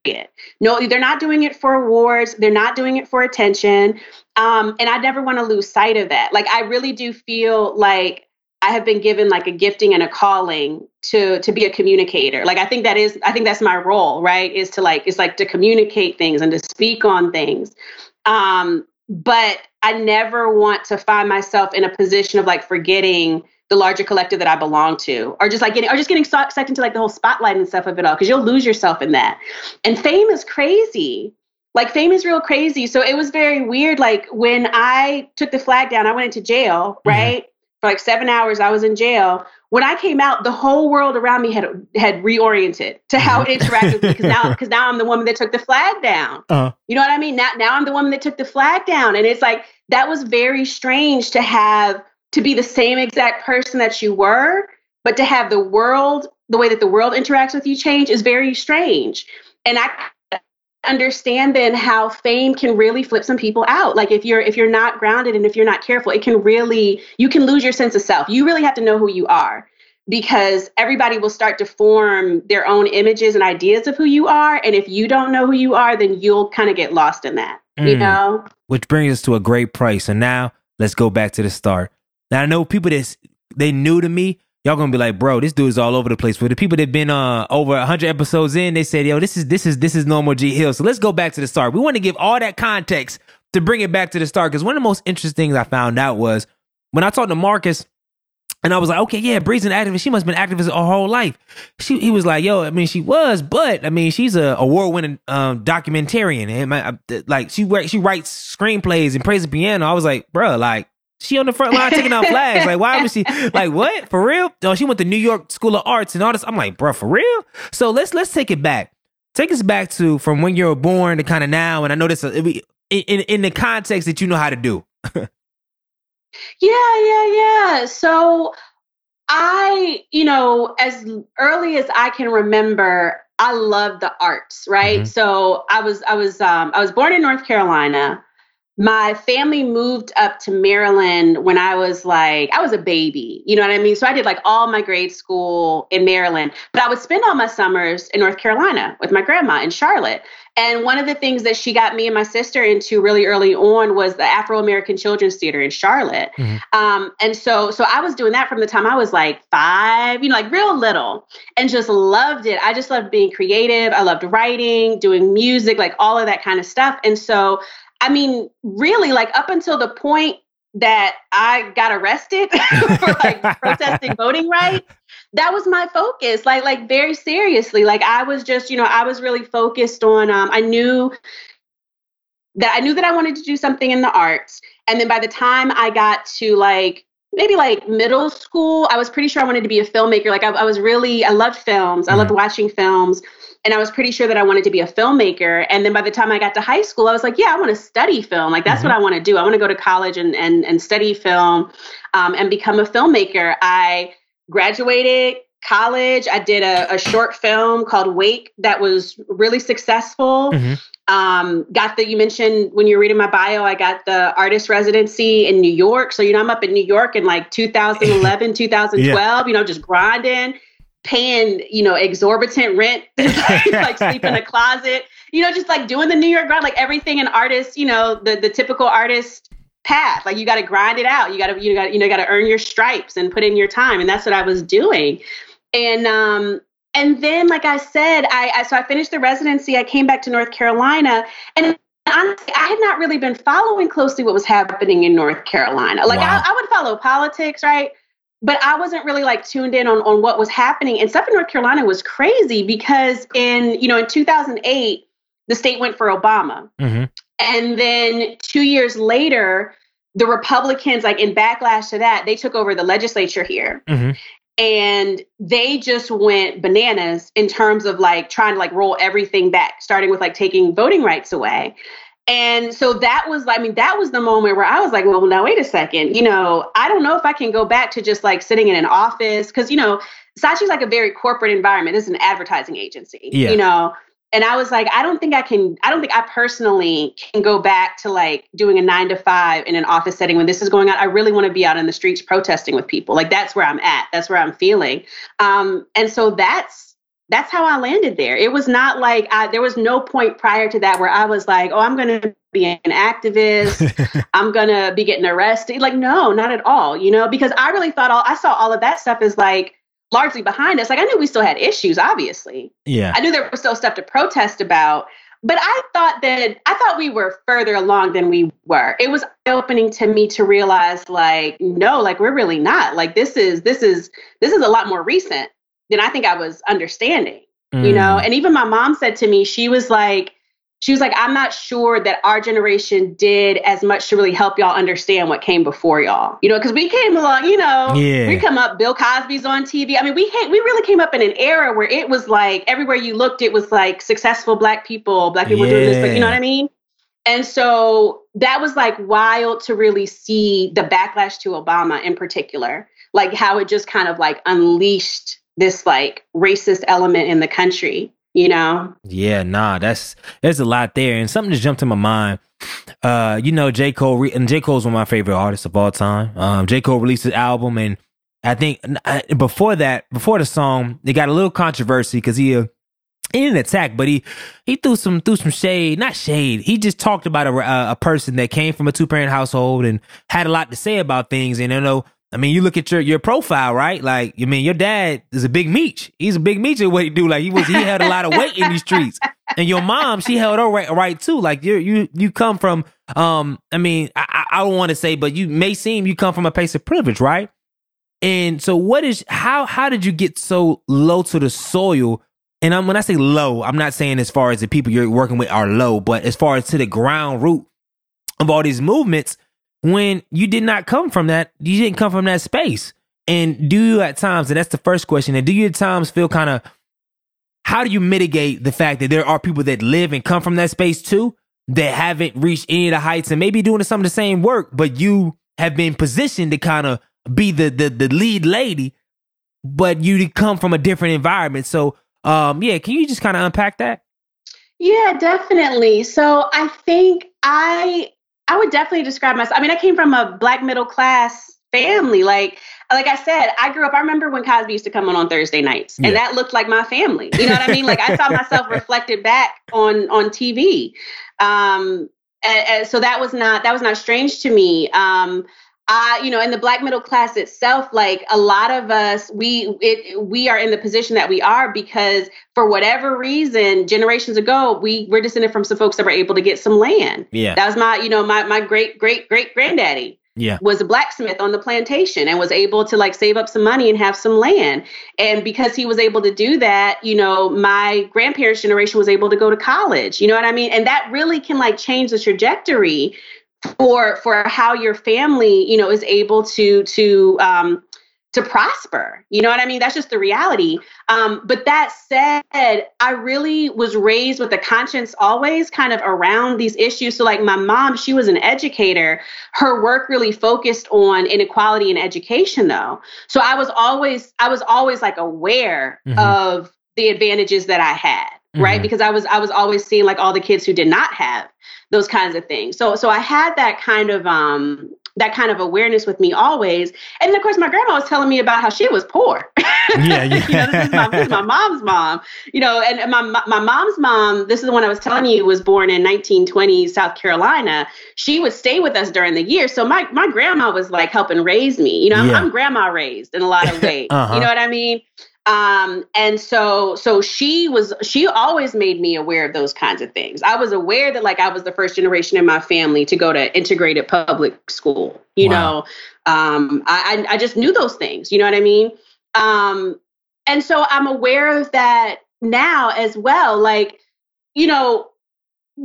No they're not doing it for awards. They're not doing it for attention. Um, and i never want to lose sight of that. Like i really do feel like i have been given like a gifting and a calling to to be a communicator. Like i think that is i think that's my role right is to like it's like to communicate things and to speak on things. Um, but i never want to find myself in a position of like forgetting the larger collective that I belong to, or just like getting, or just getting sucked into like the whole spotlight and stuff of it all, because you'll lose yourself in that. And fame is crazy. Like fame is real crazy. So it was very weird. Like when I took the flag down, I went into jail, mm-hmm. right? Mm-hmm. For like seven hours, I was in jail. When I came out, the whole world around me had had reoriented to how it interacted with me because now *laughs* because now I'm the woman that took the flag down. Uh-huh. You know what I mean? Now now I'm the woman that took the flag down, and it's like that was very strange to have to be the same exact person that you were, but to have the world, the way that the world interacts with you change is very strange. And I understand then how fame can really flip some people out. Like if you're if you're not grounded and if you're not careful it can really you can lose your sense of self. You really have to know who you are because everybody will start to form their own images and ideas of who you are. And if you don't know who you are then you'll kind of get lost in that mm. you know? Which brings us to a great price. And now let's go back to the start now i know people that they new to me y'all gonna be like, bro, this dude is all over the place. For the people that been uh over hundred episodes in, they said, yo, this is this is this is normal G Hill. So let's go back to the start. We want to give all that context to bring it back to the start because one of the most interesting things I found out was when I talked to Marcus. And I was like, okay, yeah, Bree's an activist. She must have been activist her whole life. She, he was like, yo, I mean, she was, but I mean, she's a award-winning um, documentarian, and my, like she she writes screenplays and plays the piano. I was like, bro, like she on the front line taking out flags. Like, why was she like what? For real? Oh, she went to New York School of Arts and all this. I'm like, bro, for real? So let's let's take it back. Take us back to from when you were born to kind of now. And I know this uh, in, in in the context that you know how to do. *laughs* yeah, yeah, yeah. So I, you know, as early as I can remember, I love the arts, right? Mm-hmm. So I was I was um I was born in North Carolina my family moved up to Maryland when I was like, I was a baby. You know what I mean? So I did like all my grade school in Maryland, but I would spend all my summers in North Carolina with my grandma in Charlotte. And one of the things that she got me and my sister into really early on was the Afro American Children's Theater in Charlotte. Mm-hmm. Um, and so, so I was doing that from the time I was like five, you know, like real little, and just loved it. I just loved being creative. I loved writing, doing music, like all of that kind of stuff. And so I mean, really, like up until the point that I got arrested *laughs* for like *laughs* protesting voting rights, that was my focus. Like, like very seriously. Like I was just, you know, I was really focused on. Um, I knew that I knew that I wanted to do something in the arts, and then by the time I got to like maybe like middle school, I was pretty sure I wanted to be a filmmaker. Like I, I was really, I loved films. I loved mm-hmm. watching films and I was pretty sure that I wanted to be a filmmaker. And then by the time I got to high school, I was like, yeah, I want to study film. Like that's mm-hmm. what I want to do. I want to go to college and and and study film um, and become a filmmaker. I graduated college. I did a, a short film called Wake that was really successful. Mm-hmm. Um, got the you mentioned when you were reading my bio, I got the artist residency in New York. So you know I'm up in New York in like *laughs* 2011, 2012. Yeah. You know just grinding paying, you know, exorbitant rent, *laughs* like sleep in a closet, you know, just like doing the New York grind, like everything an artist, you know, the the typical artist path. Like you got to grind it out. You got to you got you know got to earn your stripes and put in your time, and that's what I was doing. And um and then like I said, I, I so I finished the residency. I came back to North Carolina, and honestly, I had not really been following closely what was happening in North Carolina. Like wow. I, I would follow politics, right? But I wasn't really like tuned in on, on what was happening. And stuff in North Carolina was crazy because in, you know, in 2008, the state went for Obama. Mm-hmm. And then two years later, the Republicans, like in backlash to that, they took over the legislature here. Mm-hmm. And they just went bananas in terms of like trying to like roll everything back, starting with like taking voting rights away. And so that was, I mean, that was the moment where I was like, well, now wait a second. You know, I don't know if I can go back to just like sitting in an office because, you know, Saatchi's like a very corporate environment. This is an advertising agency, yeah. you know. And I was like, I don't think I can, I don't think I personally can go back to like doing a nine to five in an office setting when this is going on. I really want to be out in the streets protesting with people. Like that's where I'm at. That's where I'm feeling. Um, and so that's that's how I landed there. It was not like I, there was no point prior to that where I was like, oh, I'm going to be an activist. *laughs* I'm going to be getting arrested. Like, no, not at all, you know, because I really thought all, I saw all of that stuff is like largely behind us. Like, I knew we still had issues, obviously. Yeah. I knew there was still stuff to protest about. But I thought that I thought we were further along than we were. It was opening to me to realize like no, like we're really not. Like this is this is this is a lot more recent than I think I was understanding, mm. you know? Mm. And even my mom said to me, she was like, she was like, I'm not sure that our generation did as much to really help y'all understand what came before y'all. You know, because we came along, you know, yeah. we come up, Bill Cosby's on TV. I mean, we came, we really came up in an era where it was like everywhere you looked, it was like successful black people, black people yeah. doing this, but you know what I mean? and so that was like wild to really see the backlash to Obama in particular, like how it just kind of like unleashed this like racist element in the country, you know? Yeah, nah, that's there's a lot there, and something just jumped in my mind. Uh, you know, J Cole and J Cole's one of my favorite artists of all time. Um, J Cole released his album, and I think before that, before the song, it got a little controversy because he. Uh, he didn't attack, but he he threw some threw some shade, not shade. He just talked about a a person that came from a two parent household and had a lot to say about things. And you know, I mean, you look at your your profile, right? Like, I mean, your dad is a big meech. He's a big meech at what he do. Like, he was he had a lot of weight in these streets. *laughs* And your mom, she held her right, right too. Like, you you you come from, um, I mean, I, I don't want to say, but you may seem you come from a place of privilege, right? And so, what is how how did you get so low to the soil? And I'm, when I say low, I'm not saying as far as the people you're working with are low, but as far as to the ground root of all these movements, when you did not come from that, you didn't come from that space. And do you at times, and that's the first question, and do you at times feel kind of, how do you mitigate the fact that there are people that live and come from that space too, that haven't reached any of the heights and maybe doing some of the same work, but you have been positioned to kind of be the, the, the lead lady, but you come from a different environment. So um, yeah, can you just kind of unpack that? Yeah, definitely. So I think I I would definitely describe myself. I mean, I came from a black middle class family. Like like I said, I grew up. I remember when Cosby used to come on on Thursday nights, and that looked like my family. You know what I mean? Like I saw myself *laughs* reflected back on on TV. Um, and, and so that was not that was not strange to me. Um, I, you know, in the black middle class itself, like a lot of us, we it we are in the position that we are because for whatever reason, generations ago, we were descended from some folks that were able to get some land. Yeah, that was my, you know, my my great great great granddaddy. Yeah, was a blacksmith on the plantation and was able to like save up some money and have some land. And because he was able to do that, you know, my grandparents' generation was able to go to college. You know what I mean? And that really can like change the trajectory for for how your family you know is able to to um to prosper. You know what i mean? That's just the reality. Um but that said i really was raised with a conscience always kind of around these issues. So like my mom she was an educator. Her work really focused on inequality in education though. So i was always i was always like aware mm-hmm. of the advantages that i had mm-hmm. right because i was i was always seeing like all the kids who did not have those kinds of things. So so I had that kind of um that kind of awareness with me always. And of course my grandma was telling me about how she was poor. *laughs* Yeah, yeah. you know, this is, my, this is my mom's mom. You know, and my my mom's mom, this is the one I was telling you, was born in 1920 South Carolina. She would stay with us during the year. So my my grandma was like helping raise me. You know, I'm, yeah. I'm grandma raised in a lot of ways. *laughs* uh-huh. You know what I mean? Um and so so she was she always made me aware of those kinds of things. I was aware that like i was the first generation in my family to go to integrated public school you wow. know? Um I, I just knew those things you know what i mean? Um and so i'm aware of that now as well like you know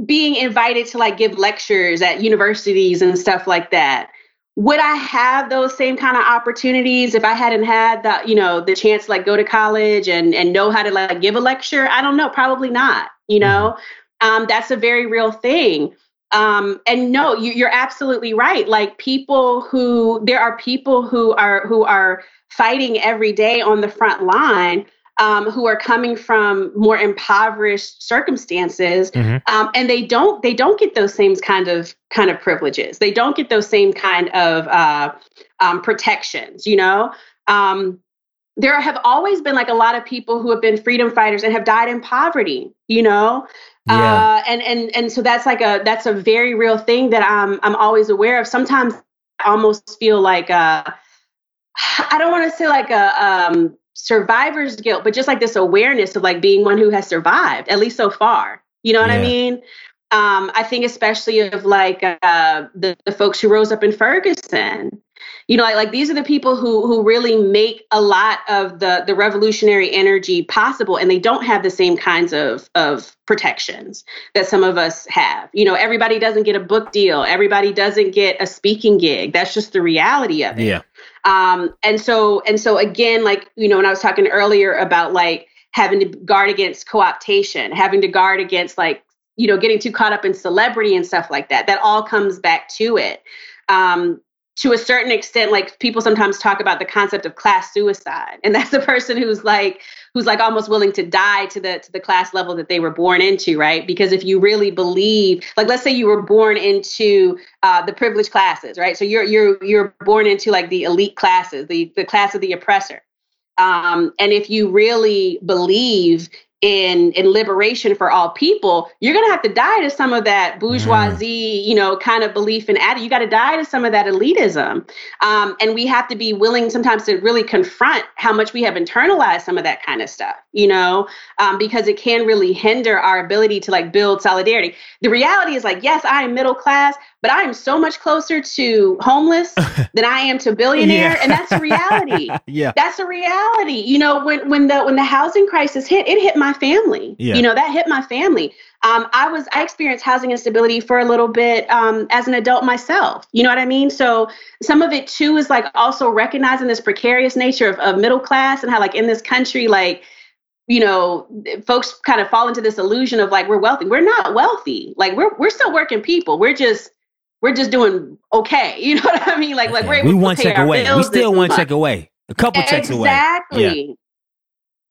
being invited to like give lectures at universities and stuff like that would I have those same kind of opportunities if I hadn't had the, you know, the chance to like go to college and and know how to like give a lecture? I don't know, probably not. You know, mm-hmm. um, that's a very real thing. Um, and no, you, you're absolutely right. Like people who there are people who are who are fighting every day on the front line um, who are coming from more impoverished circumstances, mm-hmm. um, and they don't they don't get those same kind of kind of privileges. They don't get those same kind of uh, um, protections. You know, um, there have always been like a lot of people who have been freedom fighters and have died in poverty. You know. Yeah. Uh, and and and so that's like a that's a very real thing that I'm I'm always aware of. Sometimes I almost feel like uh, *sighs* I don't want to say like a um, survivor's guilt, but just like this awareness of like being one who has survived, at least so far. You know what yeah. I mean? Um, I think especially of like uh, the, the folks who rose up in Ferguson. You know, like, like these are the people who who really make a lot of the the revolutionary energy possible, and they don't have the same kinds of of protections that some of us have. You know, everybody doesn't get a book deal, everybody doesn't get a speaking gig. That's just the reality of it. Yeah. Um, and so and so again, like you know, when I was talking earlier about like having to guard against co-optation, having to guard against like you know getting too caught up in celebrity and stuff like that that all comes back to it. Um, to a certain extent like people sometimes talk about the concept of class suicide and *laughs* that's the person who's like who's like almost willing to die to the to the class level that they were born into right? Because if you really believe like let's say you were born into uh, the privileged classes right? So you're you're you're born into like the elite classes the the class of the oppressor. Um, and if you really believe in in liberation for all people, you're gonna have to die to some of that bourgeoisie, mm. you know, kind of belief and attitude. You got to die to some of that elitism, um, and we have to be willing sometimes to really confront how much we have internalized some of that kind of stuff, you know, um, because it can really hinder our ability to like build solidarity. The reality is like, yes, I am middle class, but I am so much closer to homeless *laughs* than I am to billionaire, yeah. and that's a reality. *laughs* yeah, that's a reality. You know, when when the when the housing crisis hit, it hit my family. Yeah. You know, that hit my family. Um, I was I experienced housing instability for a little bit um, as an adult myself. You know what I mean? So some of it too is like also recognizing this precarious nature of, of middle class and how like in this country like you know, folks kind of fall into this illusion of like we're wealthy. We're not wealthy. Like we're we're still working people. We're just we're just doing okay. *laughs* You know what I mean? Like like we're we to one check away. We still one check away. A couple checks exactly. away. Exactly.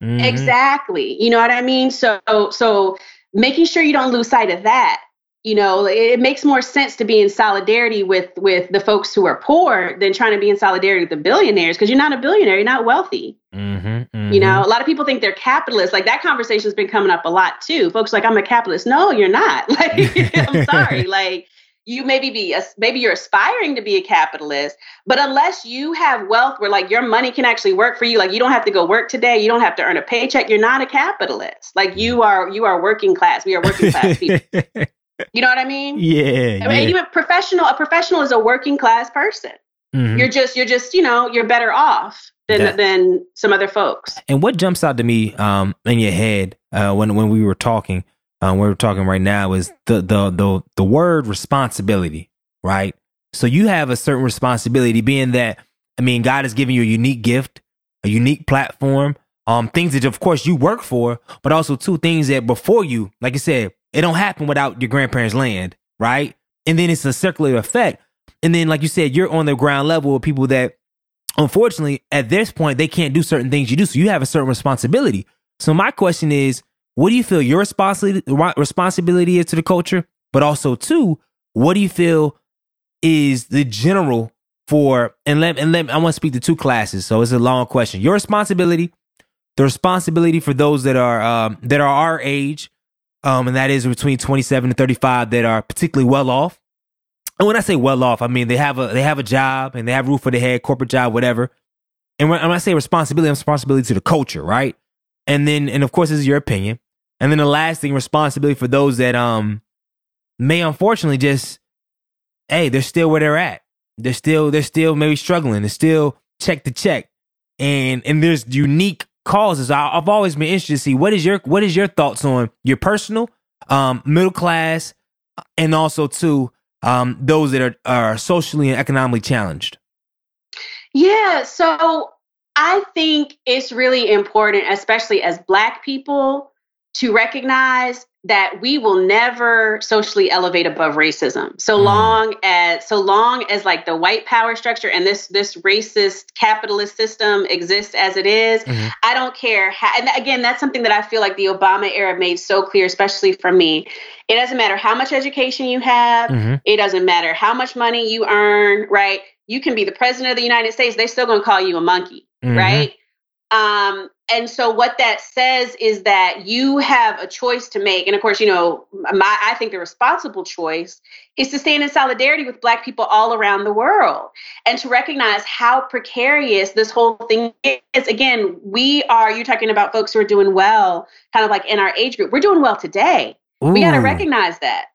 Yeah. Mm-hmm. Exactly. You know what I mean? So so making sure you don't lose sight of that. You know, it makes more sense to be in solidarity with with the folks who are poor than trying to be in solidarity with the billionaires because you're not a billionaire, you're not wealthy. Mm-hmm, mm-hmm. You know, a lot of people think they're capitalists. Like that conversation has been coming up a lot too. Folks like I'm a capitalist. No, you're not. *laughs* Like *laughs* I'm sorry. *laughs* Like you maybe be maybe you're aspiring to be a capitalist but unless you have wealth where like your money can actually work for you like you don't have to go work today you don't have to earn a paycheck you're not a capitalist like you mm. are you are working class we are working class people you know what i mean yeah, I mean, yeah. even professional a professional is a working class person mm-hmm. you're just you're just you know you're better off than that, than some other folks and what jumps out to me um in your head uh when when we were talking um, we're talking right now is the the the the word responsibility, right? So you have a certain responsibility, being that I mean, God has given you a unique gift, a unique platform, um, things that of course you work for, but also two things that before you, like I said, it don't happen without your grandparents' land, right? And then it's a circular effect. And then, like you said, you're on the ground level with people that, unfortunately, at this point, they can't do certain things you do. So you have a certain responsibility. So my question is, what do you feel your responsibility responsibility is to the culture? But also, too, what do you feel is the general for and let and let I want to speak to two classes, so it's a long question. Your responsibility, the responsibility for those that are um, that are our age, um, and that is between twenty seven and thirty five that are particularly well off. And when I say well off, I mean they have a they have a job and they have roof for their head, corporate job, whatever. And when, when I say responsibility, I'm responsibility to the culture, right? And then, and of course, this is your opinion. And then the last thing, responsibility for those that um may unfortunately just hey, they're still where they're at. They're still they're still maybe struggling. They're still check to check. And and there's unique causes. I, have always been interested to see what is your what is your thoughts on your personal, um, middle class, and also to um, those that are are socially and economically challenged. Yeah, so I think it's really important, especially as Black people, to recognize that we will never socially elevate above racism so mm. long as so long as like the white power structure and this this racist capitalist system exists as it is, mm-hmm. i don't care how and again that's something that i feel like the obama era made so clear especially for me it doesn't matter how much education you have mm-hmm. it doesn't matter how much money you earn right you can be the president of the united states they're still going to call you a monkey mm-hmm. right um, and so what that says is that you have a choice to make. And of course you know my i think the responsible choice is to stand in solidarity with black people all around the world and to recognize how precarious this whole thing is. Again we are you're talking about folks who are doing well kind of like in our age group. We're doing well today. Ooh. we got to recognize that.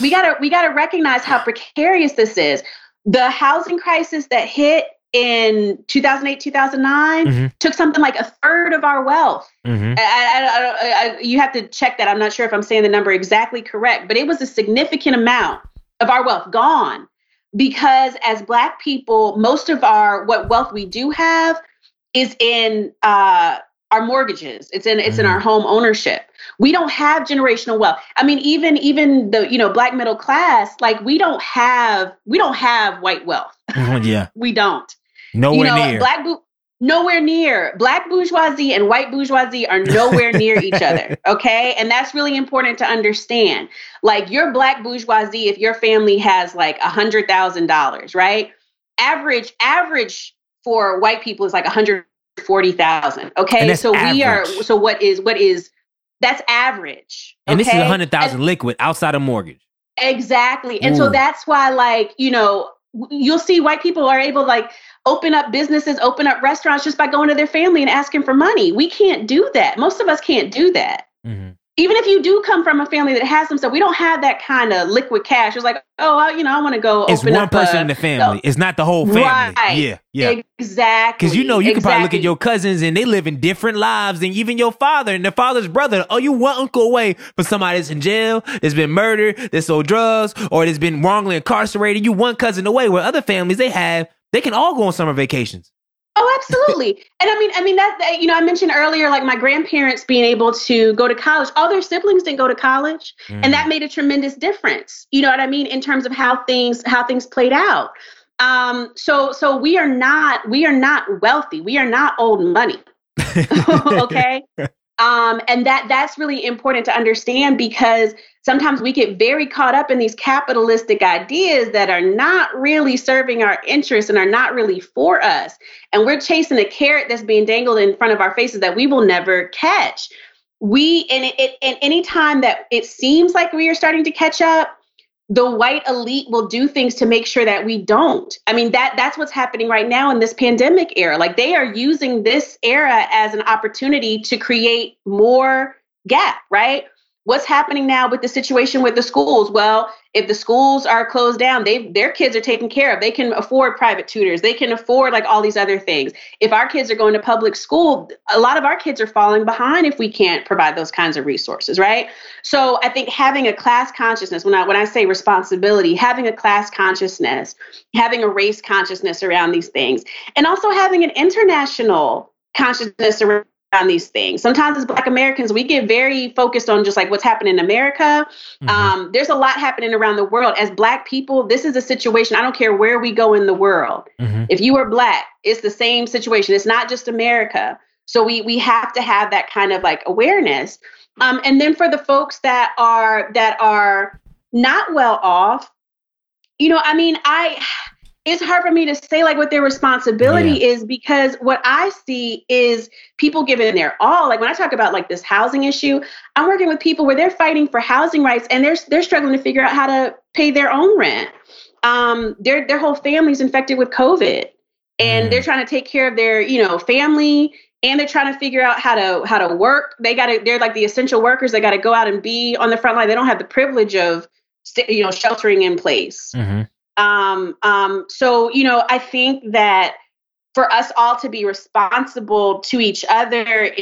We got to we got to recognize how precarious this is. The housing crisis that hit in 2008 2009 mm-hmm. took something like a third of our wealth mm-hmm. I, I, I, you have to check that i'm not sure if i'm saying the number exactly correct but it was a significant amount of our wealth gone because as black people most of our what wealth we do have is in uh, our mortgages. It's in it's mm. in our home ownership. We don't have generational wealth. I mean, even even the you know black middle class, like we don't have we don't have white wealth. yeah, *laughs* we don't. Nowhere you know, near. Black nowhere near. Black bourgeoisie and white bourgeoisie are nowhere near each other. *laughs* Okay. And that's really important to understand. Like your black bourgeoisie, if your family has like a hundred thousand dollars, right? Average, average for white people is like a hundred forty thousand. Okay. So average. we are so what is what is that's average. Okay? And this is a hundred thousand liquid outside of mortgage. Exactly. And Ooh. so that's why like, you know, you'll see white people are able like open up businesses, open up restaurants just by going to their family and asking for money. We can't do that. Most of us can't do that. Mm-hmm. Even if you do come from a family that has some stuff, we don't have that kind of liquid cash. It's like, oh, you know, I want to go. Open up. It's one person a, in the family. it's not the whole family. Right. Yeah, yeah, exactly. Because you know, you exactly. can probably look at your cousins and they live in different lives than even your father and their father's brother. Oh, you one uncle away from somebody that's in jail, that's been murdered, that's sold drugs, or that's been wrongly incarcerated. You one cousin away. Where other families they have they can all go on summer vacations. Oh, absolutely. and I mean, I mean that you know, I mentioned earlier, like my grandparents being able to go to college. All their siblings didn't go to college, mm. and that mm. made a tremendous difference. You know what I mean in terms of how things how things played out. Um, so so we are not we are not wealthy. We are not old money. *laughs* *laughs* okay. Um, and that that's really important to understand because sometimes we get very caught up in these capitalistic ideas that are not really serving our interests and are not really for us. And we're chasing a carrot that's being dangled in front of our faces that we will never catch. We and it, it and time that it seems like we are starting to catch up, the white elite will do things to make sure that we don't. I mean that that's what's happening right now in this pandemic era. Like they are using this era as an opportunity to create more gap, right? What's happening now with the situation with the schools? Well if the schools are closed down they their kids are taken care of. They can afford private tutors. They can afford like all these other things. If our kids are going to public school a lot of our kids are falling behind if we can't provide those kinds of resources right? So i think having a class consciousness when i when i say responsibility having a class consciousness having a race consciousness around these things and also having an international consciousness around on these things. Sometimes as Black Americans, we get very focused on just like what's happening in America. Mm-hmm. Um, there's a lot happening around the world. As Black people, this is a situation. I don't care where we go in the world. Mm-hmm. If you are Black, it's the same situation. It's not just America. So we we have to have that kind of like awareness. Um, and then for the folks that are that are not well off, you know, I mean, I it's hard for me to say like what their responsibility yeah. is because what I see is people giving their all. Like when I talk about like this housing issue, I'm working with people where they're fighting for housing rights and they're they're struggling to figure out how to pay their own rent. Um, their their whole family's infected with COVID, and mm. they're trying to take care of their you know family and they're trying to figure out how to how to work. They got to they're like the essential workers. They got to go out and be on the front line. They don't have the privilege of you know sheltering in place. Mm-hmm. Um, um, so, you know, I think that for us all to be responsible to each other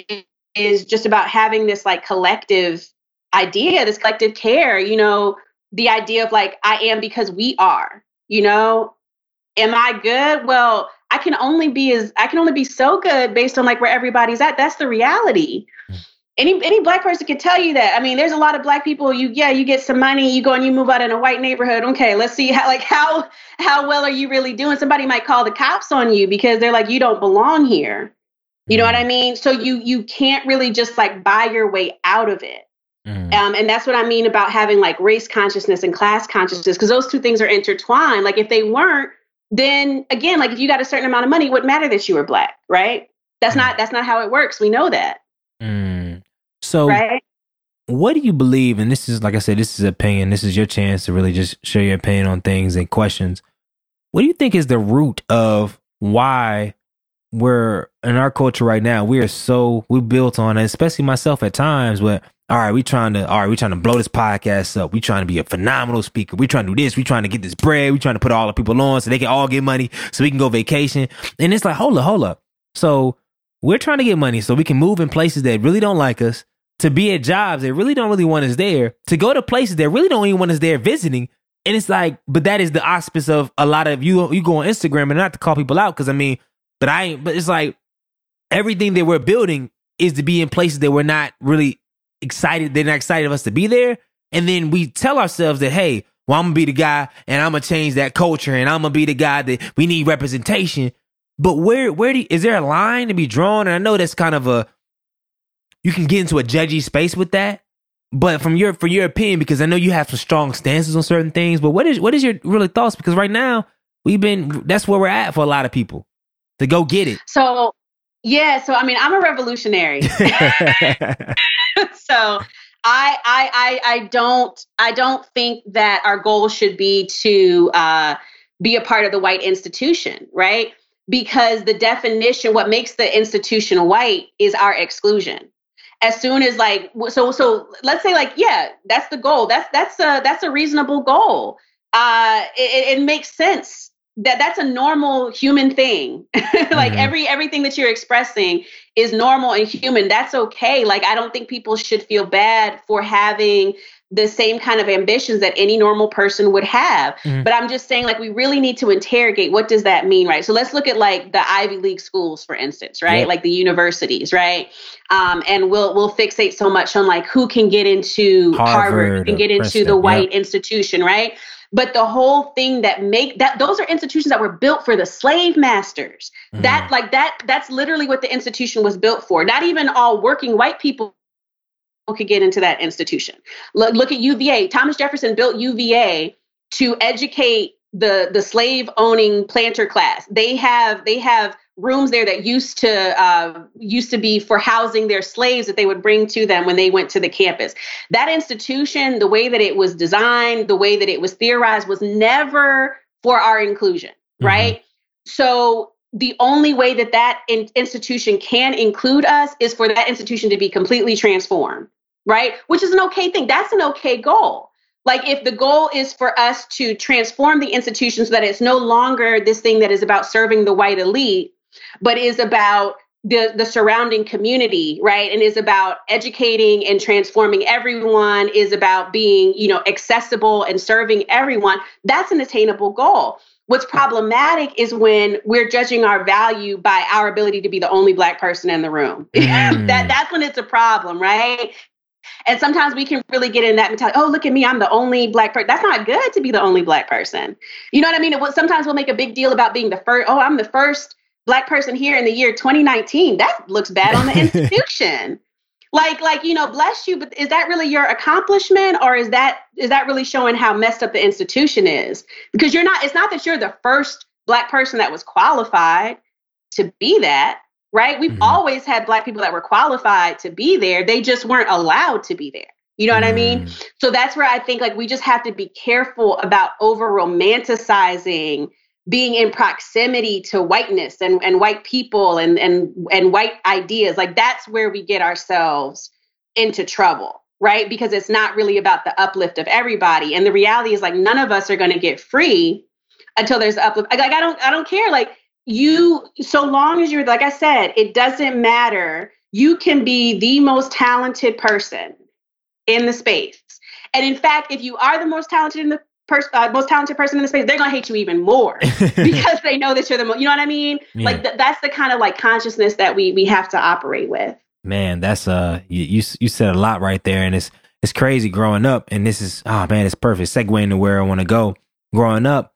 is just about having this like collective idea, this collective care, you know, the idea of like, I am because we are, you know, am I good? Well, I can only be as I can only be so good based on like where everybody's at. That's the reality any any black person could tell you that. I mean, there's a lot of black people. You yeah, you get some money, you go and you move out in a white neighborhood. Okay, let's see how like how how well are you really doing? Somebody might call the cops on you because they're like you don't belong here. You know what I mm. mean? So you you can't really just like buy your way out of it. Mm. Um, and that's what I mean about having like race consciousness and class consciousness because those two things are intertwined. Like if they weren't, then again, like if you got a certain amount of money, it wouldn't matter that you were black, right? That's mm. not that's not how it works. We know that. Mm. So, right? what do you believe? And this is, like I said, this is opinion. This is your chance to really just share your opinion on things and questions. What do you think is the root of why we're in our culture right now? We are so we built on it, especially myself at times. Where all right, we trying to all right, we trying to blow this podcast up. We trying to be a phenomenal speaker. We trying to do this. We trying to get this bread. We trying to put all the people on so they can all get money so we can go vacation. And it's like, hold up, hold up. So we're trying to get money so we can move in places that really don't like us, to be at jobs that really don't really want us there, to go to places that really don't even want us there visiting. And it's like, but that is the auspice of a lot of you. You go on Instagram and not to call people out because I mean, but I, but it's like everything that we're building is to be in places that we're not really excited. They're not excited of us to be there. And then we tell ourselves that, hey, well, I'm gonna be the guy and I'm gonna change that culture and I'm gonna be the guy that we need representation. But where where do is there a line to be drawn? And I know that's kind of a you can get into a judgy space with that. But from your for your opinion, because I know you have some strong stances on certain things. But what is what is your really thoughts? Because right now we've been that's where we're at for a lot of people to go get it. So yeah, so I mean, I'm a revolutionary. *laughs* *laughs* so I, I, I, I don't, I don't think that our goal should be to uh, be a part of the white institution, right? Because the definition, what makes the institution white, is our exclusion. As soon as like, so, so let's say like, yeah, that's the goal. That's that's a that's a reasonable goal. Uh, it, it makes sense that that's a normal human thing *laughs* like mm-hmm. every everything that you're expressing is normal and human that's okay like i don't think people should feel bad for having the same kind of ambitions that any normal person would have. Mm-hmm. but i'm just saying like we really need to interrogate what does that mean right? So let's look at like the ivy league schools for instance right? Like the universities right? Um, and we'll we'll fixate so much on like who can get into harvard, harvard and get into Princeton, the white institution right? But the whole thing that make that those are institutions that were built for the slave masters. Mm. that like that that's literally what the institution was built for. Not even all working white people could get into that institution look, look at uva thomas jefferson built uva to educate the the slave owning planter class they have they have rooms there that used to uh, used to be for housing their slaves that they would bring to them when they went to the campus. That institution, the way that it was designed, the way that it was theorized, was never for our inclusion, mm-hmm. right? So the only way that that in- institution can include us is for that institution to be completely transformed, right? Which is an okay thing. That's an okay goal. Like if the goal is for us to transform the institution so that it's no longer this thing that is about serving the white elite, but is about the the surrounding community right and is about educating and transforming everyone is about being you know accessible and serving everyone that's an attainable goal what's problematic is when we're judging our value by our ability to be the only black person in the room *laughs* mm. that that's when it's a problem right and sometimes we can really get in that mentality. Oh, look at me, I'm the only black person. That's not good to be the only black person. You know what I mean? It, sometimes we'll make a big deal about being the first. Oh, I'm the first black person here in the year 2019 that looks bad on the *laughs* institution like like you know bless you but is that really your accomplishment or is that is that really showing how messed up the institution is because you're not it's not that you're the first black person that was qualified to be that right we've mm-hmm. always had black people that were qualified to be there they just weren't allowed to be there you know what mm. I mean? Mm. So that's where I think like we just have to be careful about over romanticizing being in proximity to whiteness and, and white people and, and and white ideas like that's where we get ourselves into trouble right? Because it's not really about the uplift of everybody. And the reality is like none of us are going to get free until there's uplift like i don't i don't care like you so long as you're like i said it doesn't matter. You can be the most talented person in the space. And in fact if you are the most talented in the pers- uh, most talented person in the space, they're gonna hate you even more *laughs* because they know that you're the most. You know what I mean? Yeah. Like th- that's the kind of like consciousness that we we have to operate with. Man, that's uh, you, you you said a lot right there, and it's it's crazy growing up, and this is oh man, it's perfect segue into where I want to go. Growing up,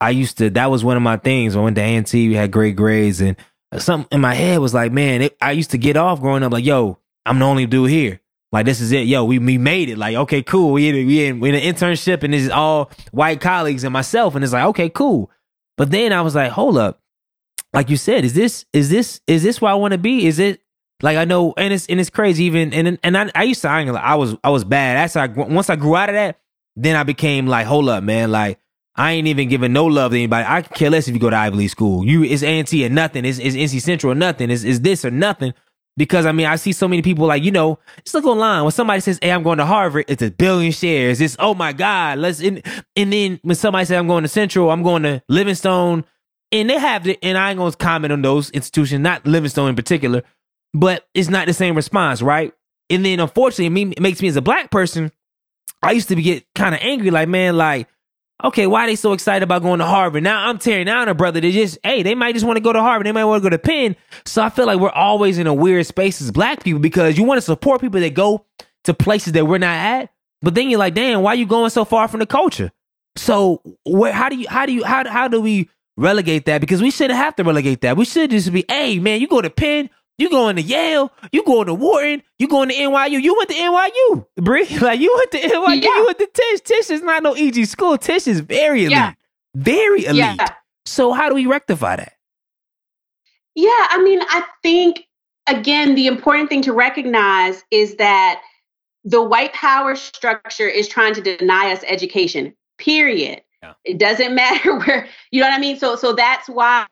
I used to that was one of my things. I went to A&T, we had great grades, and something in my head was like, man, it, I used to get off growing up like, yo, I'm the only dude here. Like this is it, yo. We we made it. Like okay, cool. We in, we in we in an internship, and this is all white colleagues and myself, and it's like okay, cool. But then I was like, hold up, like you said, is this is this is this where I want to be? Is it like I know, and it's and it's crazy. Even and and I, I used to I, I was I was bad. That's I once I grew out of that, then I became like, hold up, man. Like I ain't even giving no love to anybody. I can care less if you go to Ivy League school. You it's A&T or nothing. It's, it's NC Central or nothing. It's, it's this or nothing. Because I mean, I see so many people like, you know, just look online. When somebody says, Hey, I'm going to Harvard, it's a billion shares. It's oh my God, let's and, and then when somebody says I'm going to Central, I'm going to Livingstone, and they have the and I ain't gonna comment on those institutions, not Livingstone in particular, but it's not the same response, right? And then unfortunately, it makes me as a black person, I used to get kind of angry, like, man, like Okay, why are they so excited about going to Harvard? Now I'm tearing down a brother. They just, hey, they might just want to go to Harvard. They might want to go to Penn. So I feel like we're always in a weird space as black people because you want to support people that go to places that we're not at. But then you're like, damn, why you going so far from the culture? So where, how do you, how do you, how, how do we relegate that? Because we shouldn't have to relegate that. We should just be, hey, man, you go to Penn, you going to Yale, you going to Wharton, you going to NYU. You went to NYU, Bree. *laughs* Like you went to NYU, Yeah. you went to Tisch. Tisch is not no EG school. Tisch is very elite. Yeah. Very elite. Yeah. So how do we rectify that? Yeah, I mean, I think again, the important thing to recognize is that the white power structure is trying to deny us education. Period. It doesn't *laughs* matter where you know what I mean. So, so that's why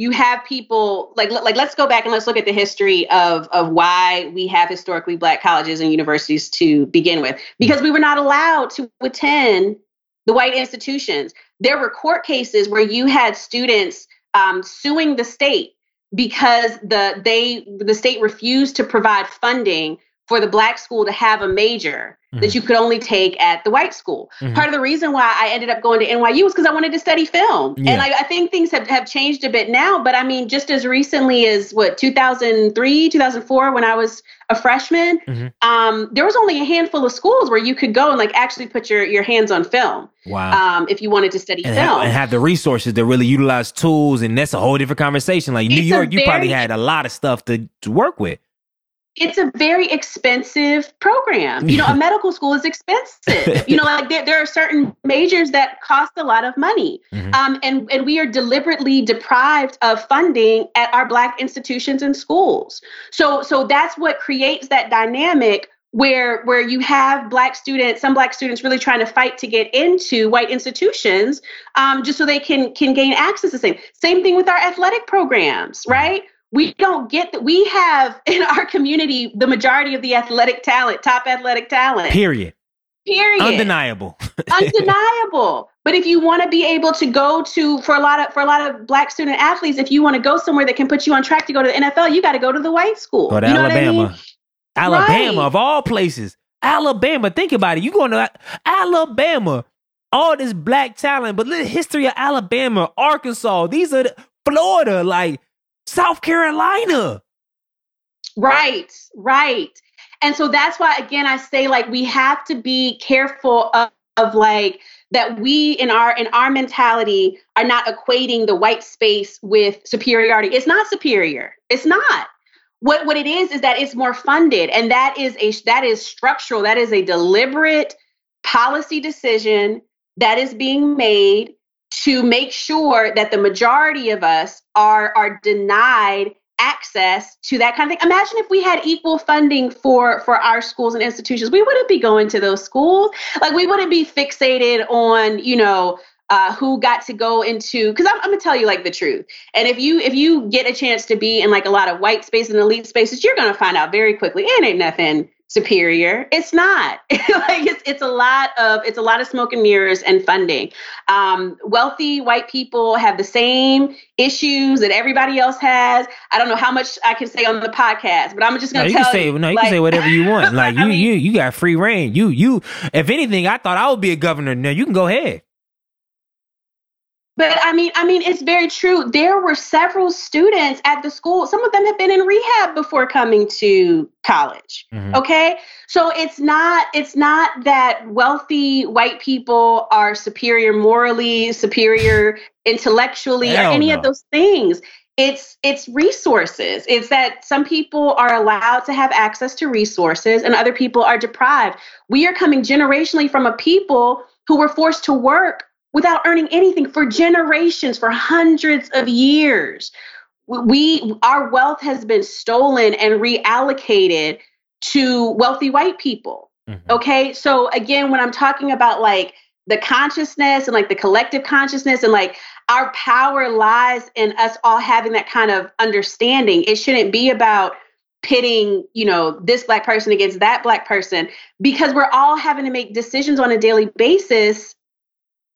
you have people like like let's go back and let's look at the history of of why we have historically black colleges and universities to begin with because we were not allowed to attend the white institutions. There were court cases where you had students um, suing the state because the they the state refused to provide funding for the black school to have a major that Mhm. you could only take at the white school. Mhm. Part of the reason why I ended up going to NYU was because I wanted to study film. Yeah. And I, I think things have, have changed a bit now, but I mean, just as recently as what, 2003, 2004, when I was a freshman, Mhm. um, there was only a handful of schools where you could go and like actually put your, your hands on film Wow. um, if you wanted to study and, film. have, and have the resources to really utilize tools, and that's a whole different conversation. Like New It's York, you probably had a lot of stuff to, to work with. It's a very expensive program. You know, a medical school is expensive. You know, like there, there are certain majors that cost a lot of money. Mhm. Um, and, and we are deliberately deprived of funding at our black institutions and schools. So so that's what creates that dynamic where where you have black students, some black students really trying to fight to get into white institutions um, just so they can can gain access to same. Same thing with our athletic programs, right? We don't get that we have *laughs* in our community the majority of the athletic talent top athletic talent Period. period Undeniable. *laughs* undeniable but if you want to be able to go to for a lot of for a lot of black student athletes if you want to go somewhere that can put you on track to go to the nfl you got to go to the white school Go to you know Alabama. I mean? Alabama Right. of all places. Alabama. Think about it. You going to Alabama. All this black talent, but look at the history of Alabama, Arkansas. These are the, Florida, like South Carolina. Right, right. And so that's why, again, I say like we have to be careful of, of like that we in our in our mentality are not equating the white space with superiority. It's not superior. It's not. What what it is is that it's more funded, and that is a that is structural. That is a deliberate policy decision that is being made to make sure that the majority of us are are denied access to that kind of thing. Imagine if we had equal funding for for our schools and institutions. We wouldn't be going to those schools. Like we wouldn't be fixated on, you know, uh, who got to go into because I'm, I'm gonna tell you like the truth. And if you if you get a chance to be in like a lot of white space and elite spaces, you're gonna find out very quickly it ain't nothing superior. It's not. *laughs* like it's it's a lot of it's a lot of smoke and mirrors and funding. Um, wealthy white people have the same issues that everybody else has. I don't know how much I can say on the podcast, but I'm just gonna you tell can say you. no. You like- can say whatever you want. *laughs* Like you, I mean- you, you got free reign. You, you. If anything, I thought I would be a governor. Now you can go ahead. But I mean, I mean, it's very true. There were several students at the school. Some of them have been in rehab before coming to college. Mhm. Okay, so it's not it's not that wealthy white people are superior morally, superior intellectually, Hell or any no. of those things. It's it's resources. It's that some people are allowed to have access to resources and other people are deprived. We are coming generationally from a people who were forced to work without earning anything for generations, for hundreds of years. We our wealth has been stolen and reallocated to wealthy white people. Mhm. Okay? So again, when I'm talking about like the consciousness and like the collective consciousness and like our power lies in us all having that kind of understanding. It shouldn't be about pitting, you know, this black person against that black person because we're all having to make decisions on a daily basis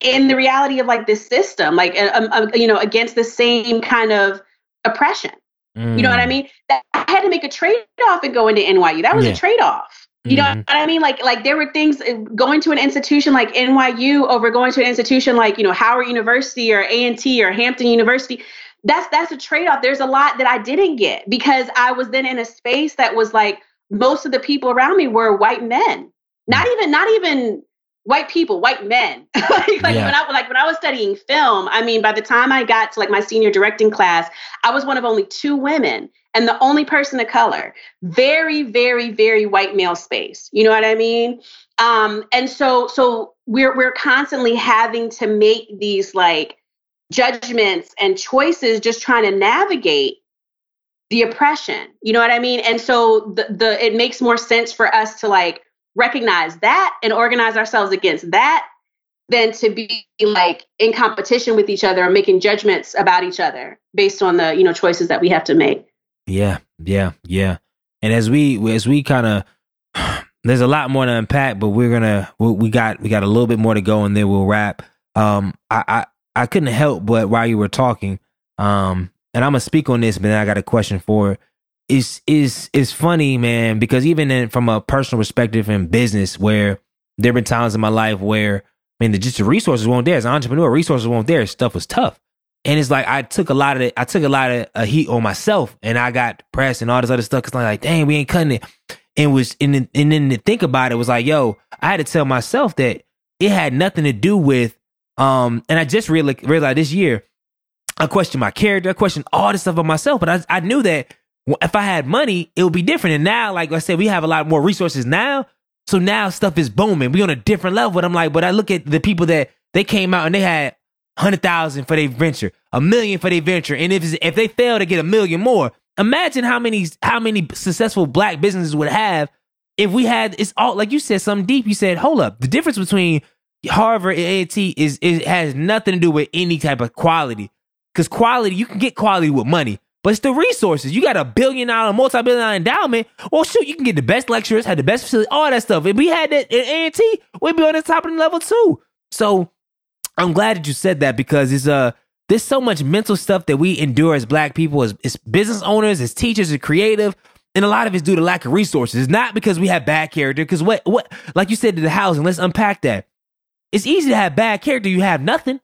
in the reality of like this system, like um, uh, you know, against the same kind of oppression. You know what I Mm. mean? That I had to make a trade off and go into NYU. That was Yeah. a trade off. You mm-hmm. know what I mean? Like, like there were things uh, going to an institution like NYU over going to an institution like you know Howard University or A and T or Hampton University. That's that's a trade off. There's a lot that I didn't get because I was then in a space that was like most of the people around me were white men. Not mm. even not even white people, white men. *laughs* like, like yeah. when I like when I was studying film, I mean, by the time I got to like my senior directing class, I was one of only two women and the only person of color. Very, very, very white male space. You know what I mean? Um, and so so we're we're constantly having to make these like judgments and choices just trying to navigate the oppression. You know what I mean? And so the the it makes more sense for us to like recognize that and organize ourselves against that than to be like in competition with each other or making judgments about each other based on the you know choices that we have to make. Yeah yeah yeah. And as we as we kind of *sighs* there's a lot more to unpack but we're gonna we, we got we got a little bit more to go and then we'll wrap. Um i i, I couldn't help but while you were talking um and i'm gonna speak on this but then i got a question for it is is is funny, man, because even in, from a personal perspective in business, where there have been times in my life where I mean, the, just the resources weren't there. As an entrepreneur, resources weren't there. Stuff was tough, and it's like I took a lot of it. I took a lot of uh, heat on myself, and I got pressed and all this other stuff. Cause like, like, dang, we ain't cutting it. And was and then, and then to think about it was like, yo, I had to tell myself that it had nothing to do with um. And I just really realized this year, I questioned my character, I questioned all this stuff about myself, but I I knew that if I had money, it would be different. And now, like I said, we have a lot more resources now. So now stuff is booming. We on a different level. But I'm like, but I look at the people that they came out and they had hundred thousand for their venture, a million for their venture, and if if they fail to get a million more, imagine how many how many successful black businesses would have if we had it's all like you said something deep. You said, hold up, the difference between Harvard and A&T is it has nothing to do with any type of quality. Because quality, you can get quality with money. But it's the resources. You got a billion dollar, multi billion dollar endowment. Well, shoot, you can get the best lecturers, have the best facility, all that stuff. If we had that at A&T, we'd be on the top of the level too. So I'm glad that you said that because it's uh there's so much mental stuff that we endure as black people, as, as business owners, as teachers, as creative. And a lot of it's due to lack of resources. It's not because we have bad character, because what what like you said to the housing, let's unpack that. It's easy to have bad character. You have nothing.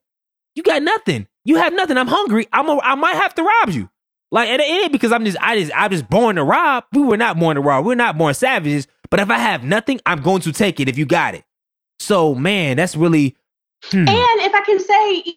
You got nothing. You have nothing. I'm hungry. I'm a, I might have to rob you. Like and it ain't because I'm just I just I'm just born to rob. We were not born to rob. We're not born savages. But if I have nothing, I'm going to take it if you got it. So man, that's really. Hmm. And if I can say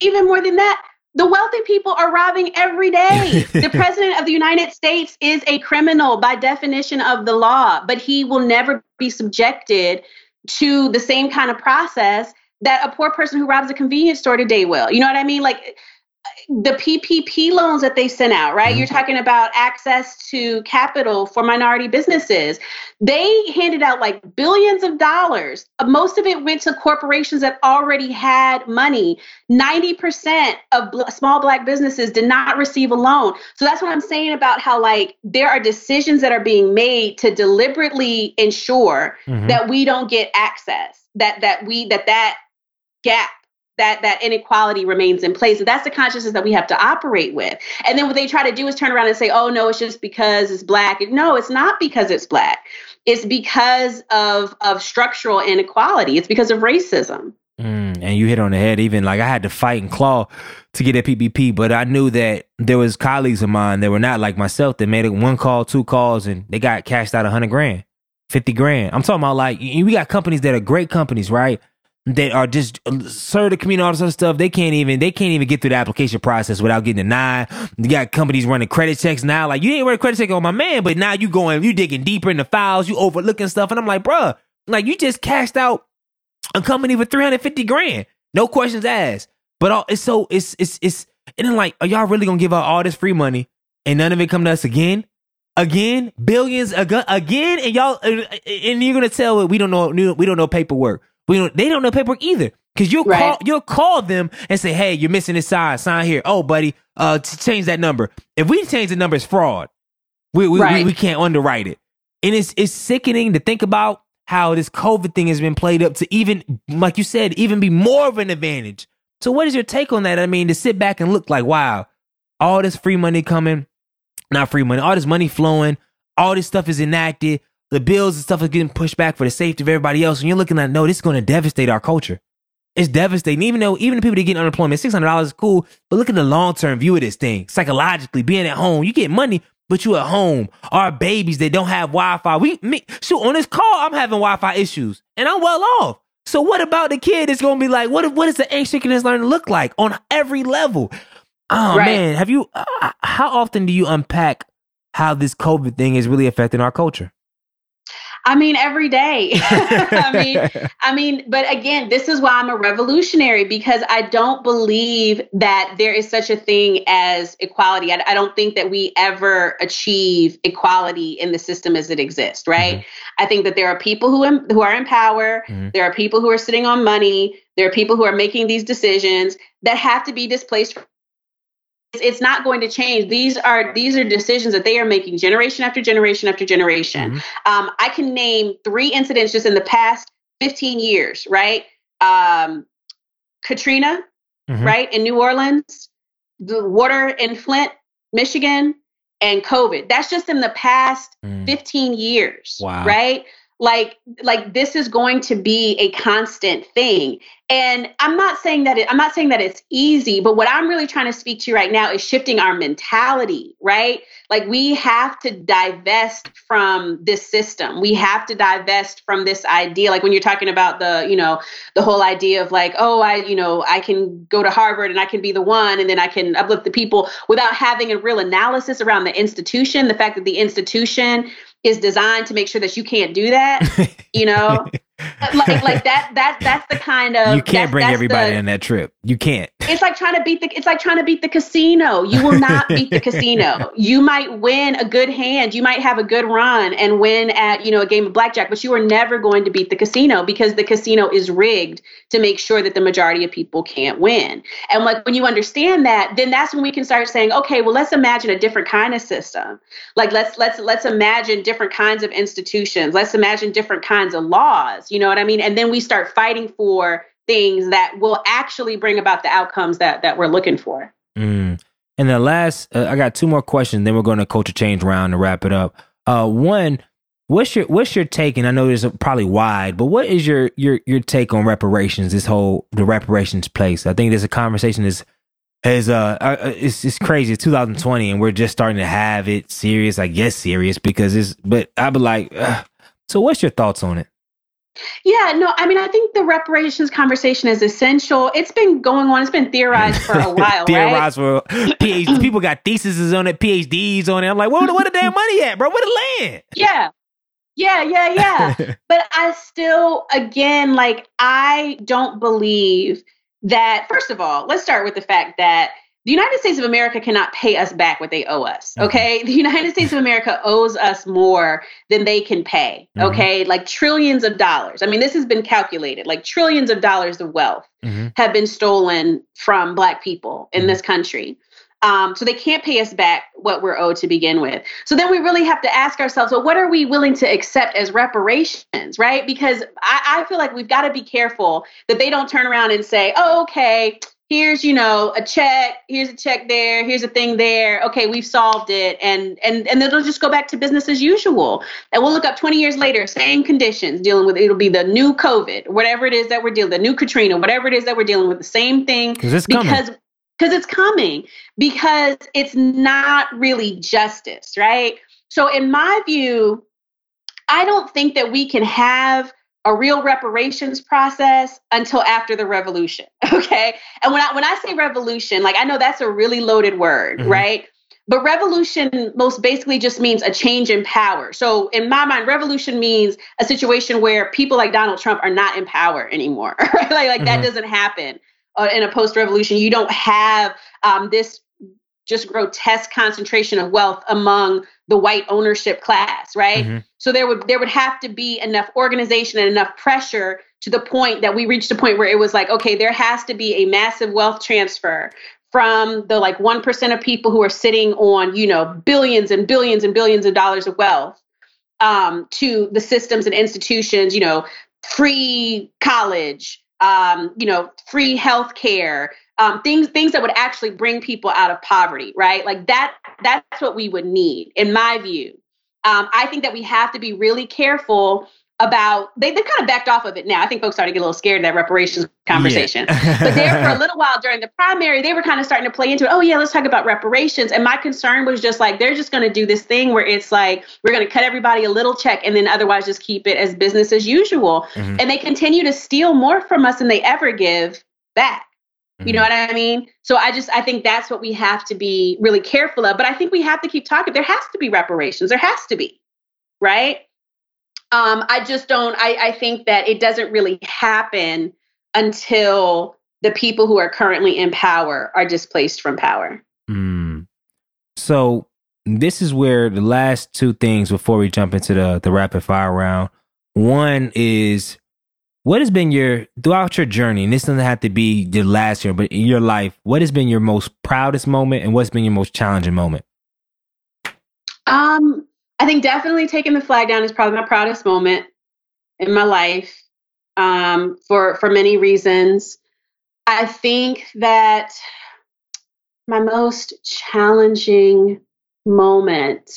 even more than that, the wealthy people are robbing every day. *laughs* the president of the United States is a criminal by definition of the law, but he will never be subjected to the same kind of process that a poor person who robs a convenience store today will. You know what I mean? Like the PPP loans that they sent out, right? Mm-hmm. You're talking about access to capital for minority businesses. They handed out like billions of dollars. Most of it went to corporations that already had money. 90% of bl- small black businesses did not receive a loan. So that's what I'm saying about how like there are decisions that are being made to deliberately ensure mm-hmm. that we don't get access, that that we that that gap that that inequality remains in place. And that's the consciousness that we have to operate with. And then what they try to do is turn around and say, "Oh no, it's just because it's black." No, it's not because it's black. It's because of of structural inequality. It's because of racism. Mm, and you hit on the head. Even like I had to fight and claw to get a PPP, but I knew that there was colleagues of mine that were not like myself that made it one call, two calls, and they got cashed out a hundred grand, fifty grand. I'm talking about like we got companies that are great companies, right? That are just uh, serve the community all this other stuff. They can't even they can't even get through the application process without getting denied. You got companies running credit checks now. Like you ain't running credit check on my man, but now you going you digging deeper in the files, you overlooking stuff, and I'm like, bruh, like you just cashed out a company for three hundred fifty grand, no questions asked. But all, it's so it's it's it's and then like, are y'all really gonna give out all this free money and none of it come to us again? Again, billions again, and y'all, and you're gonna tell it we don't know we don't know paperwork. We don't, they don't know paperwork either. Cause you'll right. call you'll call them and say, "Hey, you're missing this sign. Sign here. Oh, buddy, uh, to change that number. If we change the number, it's fraud. We we, right. we we can't underwrite it. And it's it's sickening to think about how this COVID thing has been played up to even, like you said, even be more of an advantage. So, what is your take on that? I mean, to sit back and look like, wow, all this free money coming, not free money, all this money flowing, all this stuff is enacted, the bills and stuff are getting pushed back for the safety of everybody else. And you're looking at, no, this is going to devastate our culture. It's devastating. Even though even the people that get unemployment, six hundred dollars is cool, but look at the long term view of this thing. Psychologically, being at home, you get money, but you at home. Our babies that don't have Wi Fi. We me shoot on this call, I'm having Wi Fi issues, and I'm well off. So what about the kid that's gonna be like, what what does the asynchronous learning look like on every level? Oh right. man, have you? Uh, how often do you unpack how this COVID thing is really affecting our culture? I mean, every day. *laughs* I mean, *laughs* I mean, but again, this is why I'm a revolutionary because I don't believe that there is such a thing as equality. I, I don't think that we ever achieve equality in the system as it exists. Right? Mm-hmm. I think that there are people who am, who are in power. Mm-hmm. There are people who are sitting on money. There are people who are making these decisions that have to be displaced it's not going to change these are these are decisions that they are making generation after generation after generation mm-hmm. um, i can name three incidents just in the past 15 years right um, katrina mm-hmm. right in new orleans the water in flint michigan and covid that's just in the past mm. 15 years wow. right like like this is going to be a constant thing. And i'm not saying that it, i'm not saying that it's easy but what i'm really trying to speak to right now is shifting our mentality right? Like we have to divest from this system. We have to divest from this idea. Like when you're talking about the you know the whole idea of like oh i you know i can go to harvard and i can be the one and then i can uplift the people without having a real analysis around the institution the fact that the institution is designed to make sure that you can't do that. You know, *laughs* like like that that that's the kind of you can't bring everybody the, on that trip. You can't. It's like trying to beat the it's like trying to beat the casino. You will not *laughs* beat the casino. You might win a good hand. You might have a good run and win at you know a game of blackjack, but you are never going to beat the casino because the casino is rigged to make sure that the majority of people can't win. And like when you understand that, then that's when we can start saying, okay, well let's imagine a different kind of system. Like let's let's let's imagine different kinds of institutions. Let's imagine different kinds of laws you know what I mean? And then we start fighting for things that will actually bring about the outcomes that that we're looking for. Mm. And the last, uh, I got two more questions. Then we're going to culture change round to wrap it up. Uh, one, what's your what's your take? And I know there's probably wide, but what is your your your take on reparations? This whole the reparations place. I think there's a conversation is is uh, uh, uh it's it's crazy. It's 2020 and we're just starting to have it serious. I guess serious because it's. But I'd be like, uh, so what's your thoughts on it? Yeah, no, I mean, I think the reparations conversation is essential. It's been going on. It's been theorized for a *laughs* while. theorized right? for *laughs* PhD. People got theses on it, PhDs on it. I'm like, where, where the damn money at, bro? Where the land? Yeah. Yeah, yeah, yeah. *laughs* but I still, again, like, I don't believe that, first of all, let's start with the fact that the United States of America cannot pay us back what they owe us. Mm-hmm. Okay. Mm-hmm. The United States of America owes us more than they can pay. Mm-hmm. Okay. Like trillions of dollars. I mean, this has been calculated like trillions of dollars of wealth mm-hmm. have been stolen from Black people in mm-hmm. this country. Um, so they can't pay us back what we're owed to begin with. So then we really have to ask ourselves, well, what are we willing to accept as reparations, right? Because I, I feel like we've got to be careful that they don't turn around and say, oh, okay, here's you know a check here's a check there here's a thing there. Okay we've solved it. And and and then it'll just go back to business as usual. And we'll look up 20 years later same conditions dealing with it'll be the new covid whatever it is that we're dealing the new katrina whatever it is that we're dealing with the same thing. Because because because it's coming. Because it's not really justice right? So in my view i don't think that we can have a real reparations process until after the revolution. *laughs* Okay. And when I when I say revolution, like I know that's a really loaded word, mm-hmm. right? But revolution most basically just means a change in power. So in my mind, revolution means a situation where people like Donald Trump are not in power anymore. *laughs* Right? Like, like mm-hmm. that doesn't happen uh, in a post-revolution. You don't have um, this just grotesque concentration of wealth among the white ownership class, right? Mm-hmm. So there would there would have to be enough organization and enough pressure to the point that we reached a point where it was like, okay, there has to be a massive wealth transfer from the like 1% of people who are sitting on, you know, billions and billions and billions of dollars of wealth um, to the systems and institutions, you know, free college, um, you know, free health care, um, things things that would actually bring people out of poverty, right? Like that that's what we would need, in my view. Um, I think that we have to be really careful about they they kind of backed off of it now. I think folks started to get a little scared of that reparations conversation. Yeah. *laughs* but there for a little while during the primary, they were kind of starting to play into it. Oh yeah, let's talk about reparations. And my concern was just like they're just going to do this thing where it's like we're going to cut everybody a little check and then otherwise just keep it as business as usual. Mm-hmm. And they continue to steal more from us than they ever give back. You know mm-hmm. what I mean? So I just I think that's what we have to be really careful of. But I think we have to keep talking. There has to be reparations. There has to be, right? Um, I just don't, I, I think that it doesn't really happen until the people who are currently in power are displaced from power. Mm. So this is where the last two things before we jump into the, the rapid fire round. One is what has been your throughout your journey, and this doesn't have to be your last year, but in your life, what has been your most proudest moment and what's been your most challenging moment? Um, I think definitely taking the flag down is probably my proudest moment in my life um, for for many reasons. I think that my most challenging moment,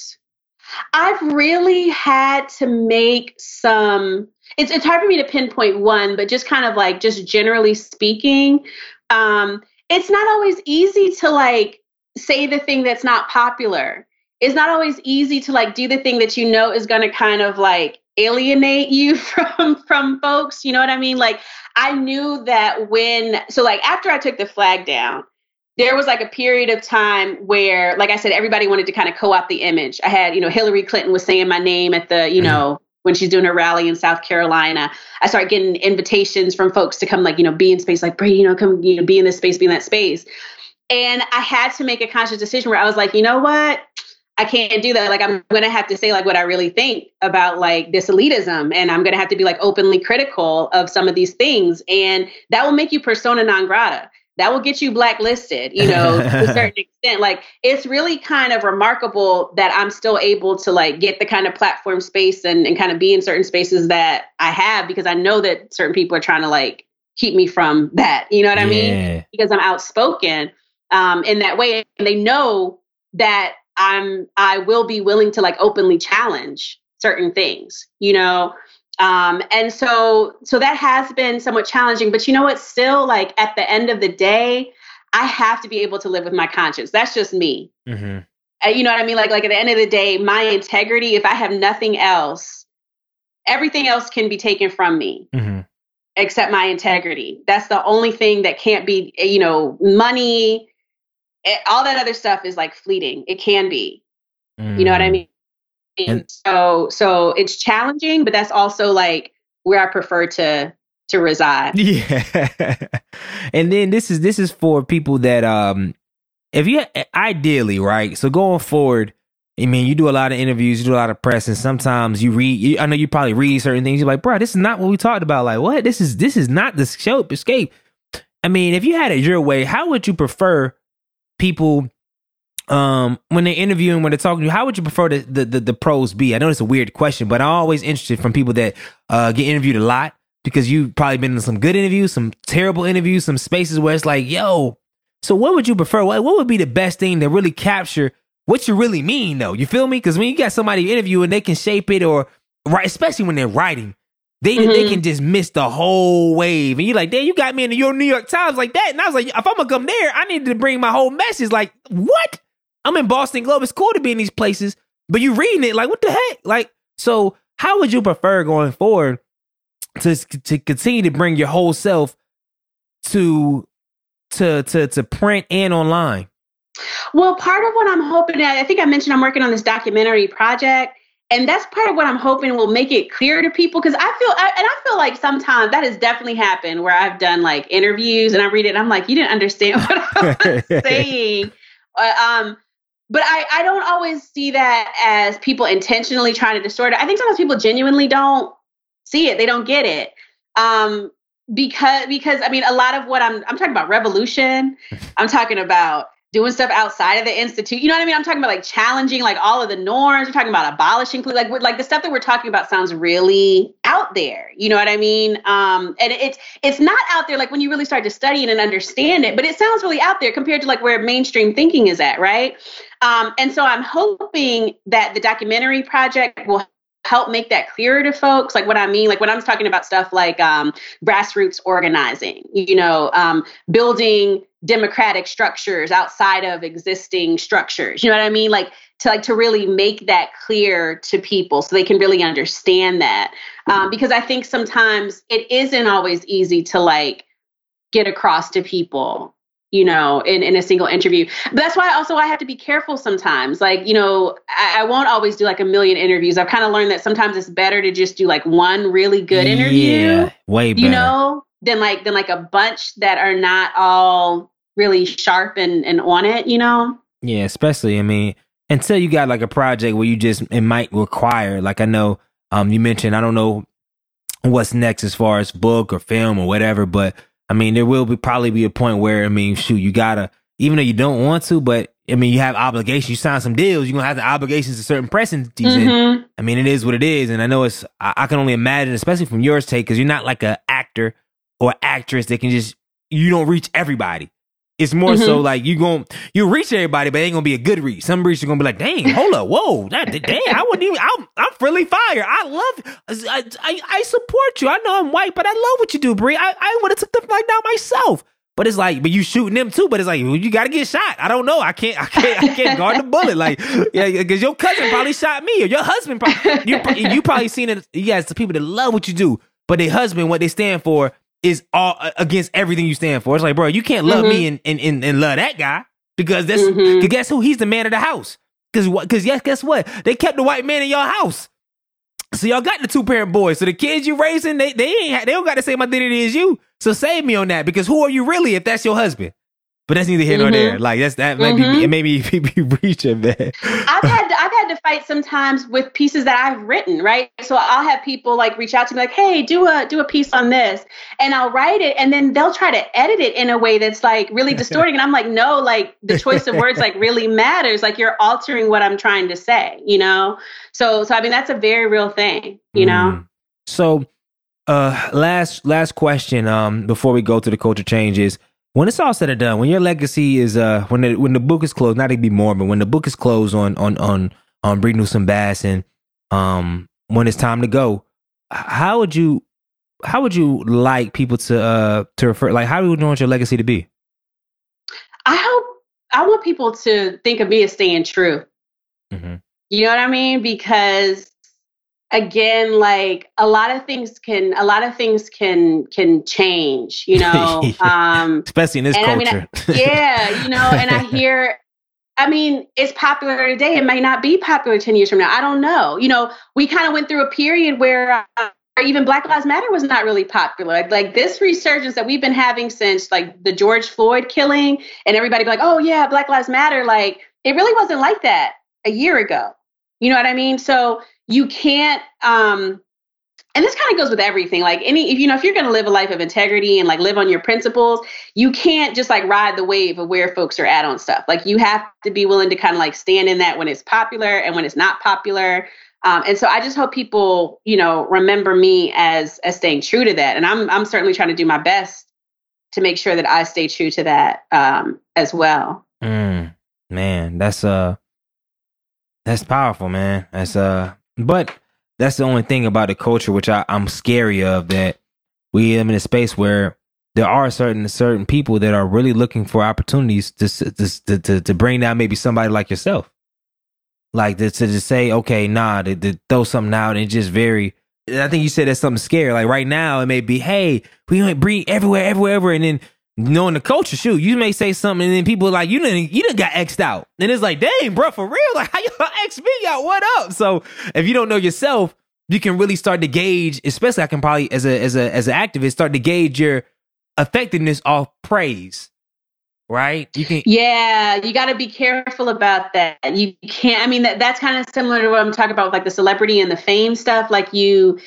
I've really had to make some. It's it's hard for me to pinpoint one, but just kind of like just generally speaking, um, it's not always easy to like say the thing that's not popular it's not always easy to like do the thing that you know is going to kind of like alienate you *laughs* from from folks you know what i mean? Like i knew that when so like after i took the flag down there was like a period of time where like i said everybody wanted to kind of co-opt the image. I had you know hillary clinton was saying my name at the you mm-hmm. know when she's doing her rally in south carolina. I started getting invitations from folks to come like you know be in space like Bree, you know come you know be in this space be in that space. And i had to make a conscious decision where i was like you know what I can't do that. Like I'm gonna have to say like what I really think about like this elitism, and I'm gonna have to be like openly critical of some of these things, and that will make you persona non grata. That will get you blacklisted, you know, to a *laughs* certain extent. Like it's really kind of remarkable that I'm still able to like get the kind of platform space and, and kind of be in certain spaces that I have because I know that certain people are trying to like keep me from that. You know what I mean? Because I'm outspoken um, in that way, and they know that I'm I will be willing to like openly challenge certain things, you know. Um, and so so that has been somewhat challenging, but you know what? Still, like at the end of the day, I have to be able to live with my conscience. That's just me. Mm-hmm. Uh, you know what I mean? Like like at the end of the day, my integrity. If I have nothing else, everything else can be taken from me. Mm-hmm. Except my integrity. That's the only thing that can't be, you know, money, it, all that other stuff is like fleeting. It can be. Mm. You know what I mm. mean? And so so it's challenging, but that's also like where I prefer to to reside. *laughs* Yeah. and then this is this is for people that um if you ideally, right? So going forward, I mean, you do a lot of interviews, you do a lot of press, and sometimes you read. You, I know you probably read certain things. You're like, bro, this is not what we talked about. Like, what? This is this is not the show escape. I mean, if you had it your way, how would you prefer people um when they're interviewing when they're talking to you how would you prefer the, the, the the prose be? I know it's a weird question but i'm always interested from people that uh get interviewed a lot because you've probably been in some good interviews some terrible interviews some spaces where it's like yo so what would you prefer? What, what would be the best thing to really capture what you really mean though? You feel me? Because when you got somebody interview and they can shape it or right especially when they're writing they mm-hmm. they can just miss the whole wave, and you're like, "Damn, you got me in your New York Times like that." And I was like, "If I'm gonna come there, I need to bring my whole message." Like, what? I'm in Boston Globe. It's cool to be in these places, but you reading it like, what the heck? Like, so how would you prefer going forward to to continue to bring your whole self to to to to print and online? Well, part of what I'm hoping, I think I mentioned I'm working on this documentary project and that's part of what I'm hoping will make it clear to people because I feel I, and I feel like sometimes that has definitely happened where I've done like interviews and I read it and I'm like you didn't understand what I was *laughs* saying. Uh, um but I, I don't always see that as people intentionally trying to distort it. I think sometimes people genuinely don't see it. They don't get it. Um because because I mean a lot of what I'm I'm talking about revolution. I'm talking about doing stuff outside of the institute. You know what I mean? I'm talking about like challenging like all of the norms. We're talking about abolishing like like the stuff that we're talking about sounds really out there. You know what I mean? Um, and it's it's not out there like when you really start to study it and understand it, but it sounds really out there compared to like where mainstream thinking is at, right? Um, and so I'm hoping that the documentary project will help make that clearer to folks. Like what i mean like when i'm talking about stuff like um, grassroots organizing you know um, building democratic structures outside of existing structures you know what i mean? Like to like to really make that clear to people so they can really understand that. Um, because i think sometimes it isn't always easy to like get across to people you know, in, in a single interview. But that's why also I have to be careful sometimes. Like, you know, I, I won't always do like a million interviews. I've kind of learned that sometimes it's better to just do like one really good interview. Yeah, way better. You know, than like than like a bunch that are not all really sharp and, and on it, you know? Yeah, especially I mean, until you got like a project where you just it might require, like I know um you mentioned, I don't know what's next as far as book or film or whatever, but I mean, there will be probably be a point where I mean, shoot, you gotta even though you don't want to, but I mean, you have obligations. You sign some deals. You're gonna have the obligations to certain press entities. Mm-hmm. I mean, it is what it is, and I know it's. I, I can only imagine, especially from yours take, because you're not like an actor or actress that can just. You don't reach everybody. It's more mm-hmm. so like you going you reach everybody, but it ain't gonna be a good reach. Some reach are gonna be like, dang, hold up, whoa, that, dang, I wouldn't even. I'm I'm friendly fire. I love. I, I, I support you. I know I'm white, but I love what you do, Bree. I I would have took the fight down myself. But it's like, but you shooting them too. But it's like, well, you got to get shot. I don't know. I can't. I can't. I can't guard the bullet. Like, yeah, because your cousin probably shot me, or your husband. Probably, you you probably seen it. You guys, the people that love what you do, but their husband, what they stand for, is all uh, against everything you stand for. It's like, bro, you can't love mm-hmm. me and, and, and, and, love that guy because that's mm-hmm. guess who? He's the man of the house. Because what? Because yes, guess what? They kept the white man in your house. So y'all got the two parent boys. So the kids you raising, they they ain't they don't got the same identity as you. So save me on that because who are you really if that's your husband? But that's neither here mm-hmm. nor there. Like that's that might mm-hmm. be *laughs* maybe be reaching man. I've had to, I've had to fight sometimes with pieces that I've written, right? So I'll have people like reach out to me like, "Hey, do a do a piece on this," and I'll write it, and then they'll try to edit it in a way that's like really distorting, and I'm like, "No, like the choice of words like really matters. Like you're altering what I'm trying to say, you know." So so I mean that's a very real thing, you know. Mm. So, uh, last last question, um, before we go to the culture changes when it's all said and done, when your legacy is uh when the when the book is closed, not to be morbid, when the book is closed on on on on Bree Newsome Bass and um when it's time to go, how would you how would you like people to uh to refer like how would you want your legacy to be? I hope I want people to think of me as staying true. Mm-hmm. You know what I mean? Because again like a lot of things can a lot of things can can change you *laughs* know um especially in this culture I mean, I, *laughs* yeah you know and i *laughs* hear i mean it's popular today. It might not be popular 10 years from now. I don't know. You know we kind of went through a period where uh, even black lives matter was not really popular. Like, like this resurgence that we've been having since like the george floyd killing and everybody be like oh yeah black lives matter like it really wasn't like that a year ago. You know what i mean? So you can't um and this kind of goes with everything like any if you know if you're going to live a life of integrity and like live on your principles you can't just like ride the wave of where folks are at on stuff. Like you have to be willing to kind of like stand in that when it's popular and when it's not popular. Um, and so i just hope people you know remember me as as staying true to that and i'm i'm certainly trying to do my best to make sure that i stay true to that um as well. Mm, man that's uh that's powerful man. That's uh but that's the only thing about the culture which I, I'm scary of that we live in a space where there are certain certain people that are really looking for opportunities to to to, to bring down maybe somebody like yourself, like to, to just say, okay, nah, to, to throw something out and just very. I think you said that's something scary. Like right now, it may be, hey, we might bring everywhere, everywhere, everywhere, and then knowing the culture, shoot, you may say something and then people like, you didn't, you didn't got X'd out. And it's like, dang, bro, for real? Like, *laughs* how you X me out? What up? So if you don't know yourself, you can really start to gauge, especially I can probably as a as a as an activist, start to gauge your effectiveness off praise. Right? You can Yeah, you gotta be careful about that. You can't I mean that that's kind of similar to what I'm talking about, like the celebrity and the fame stuff. Like you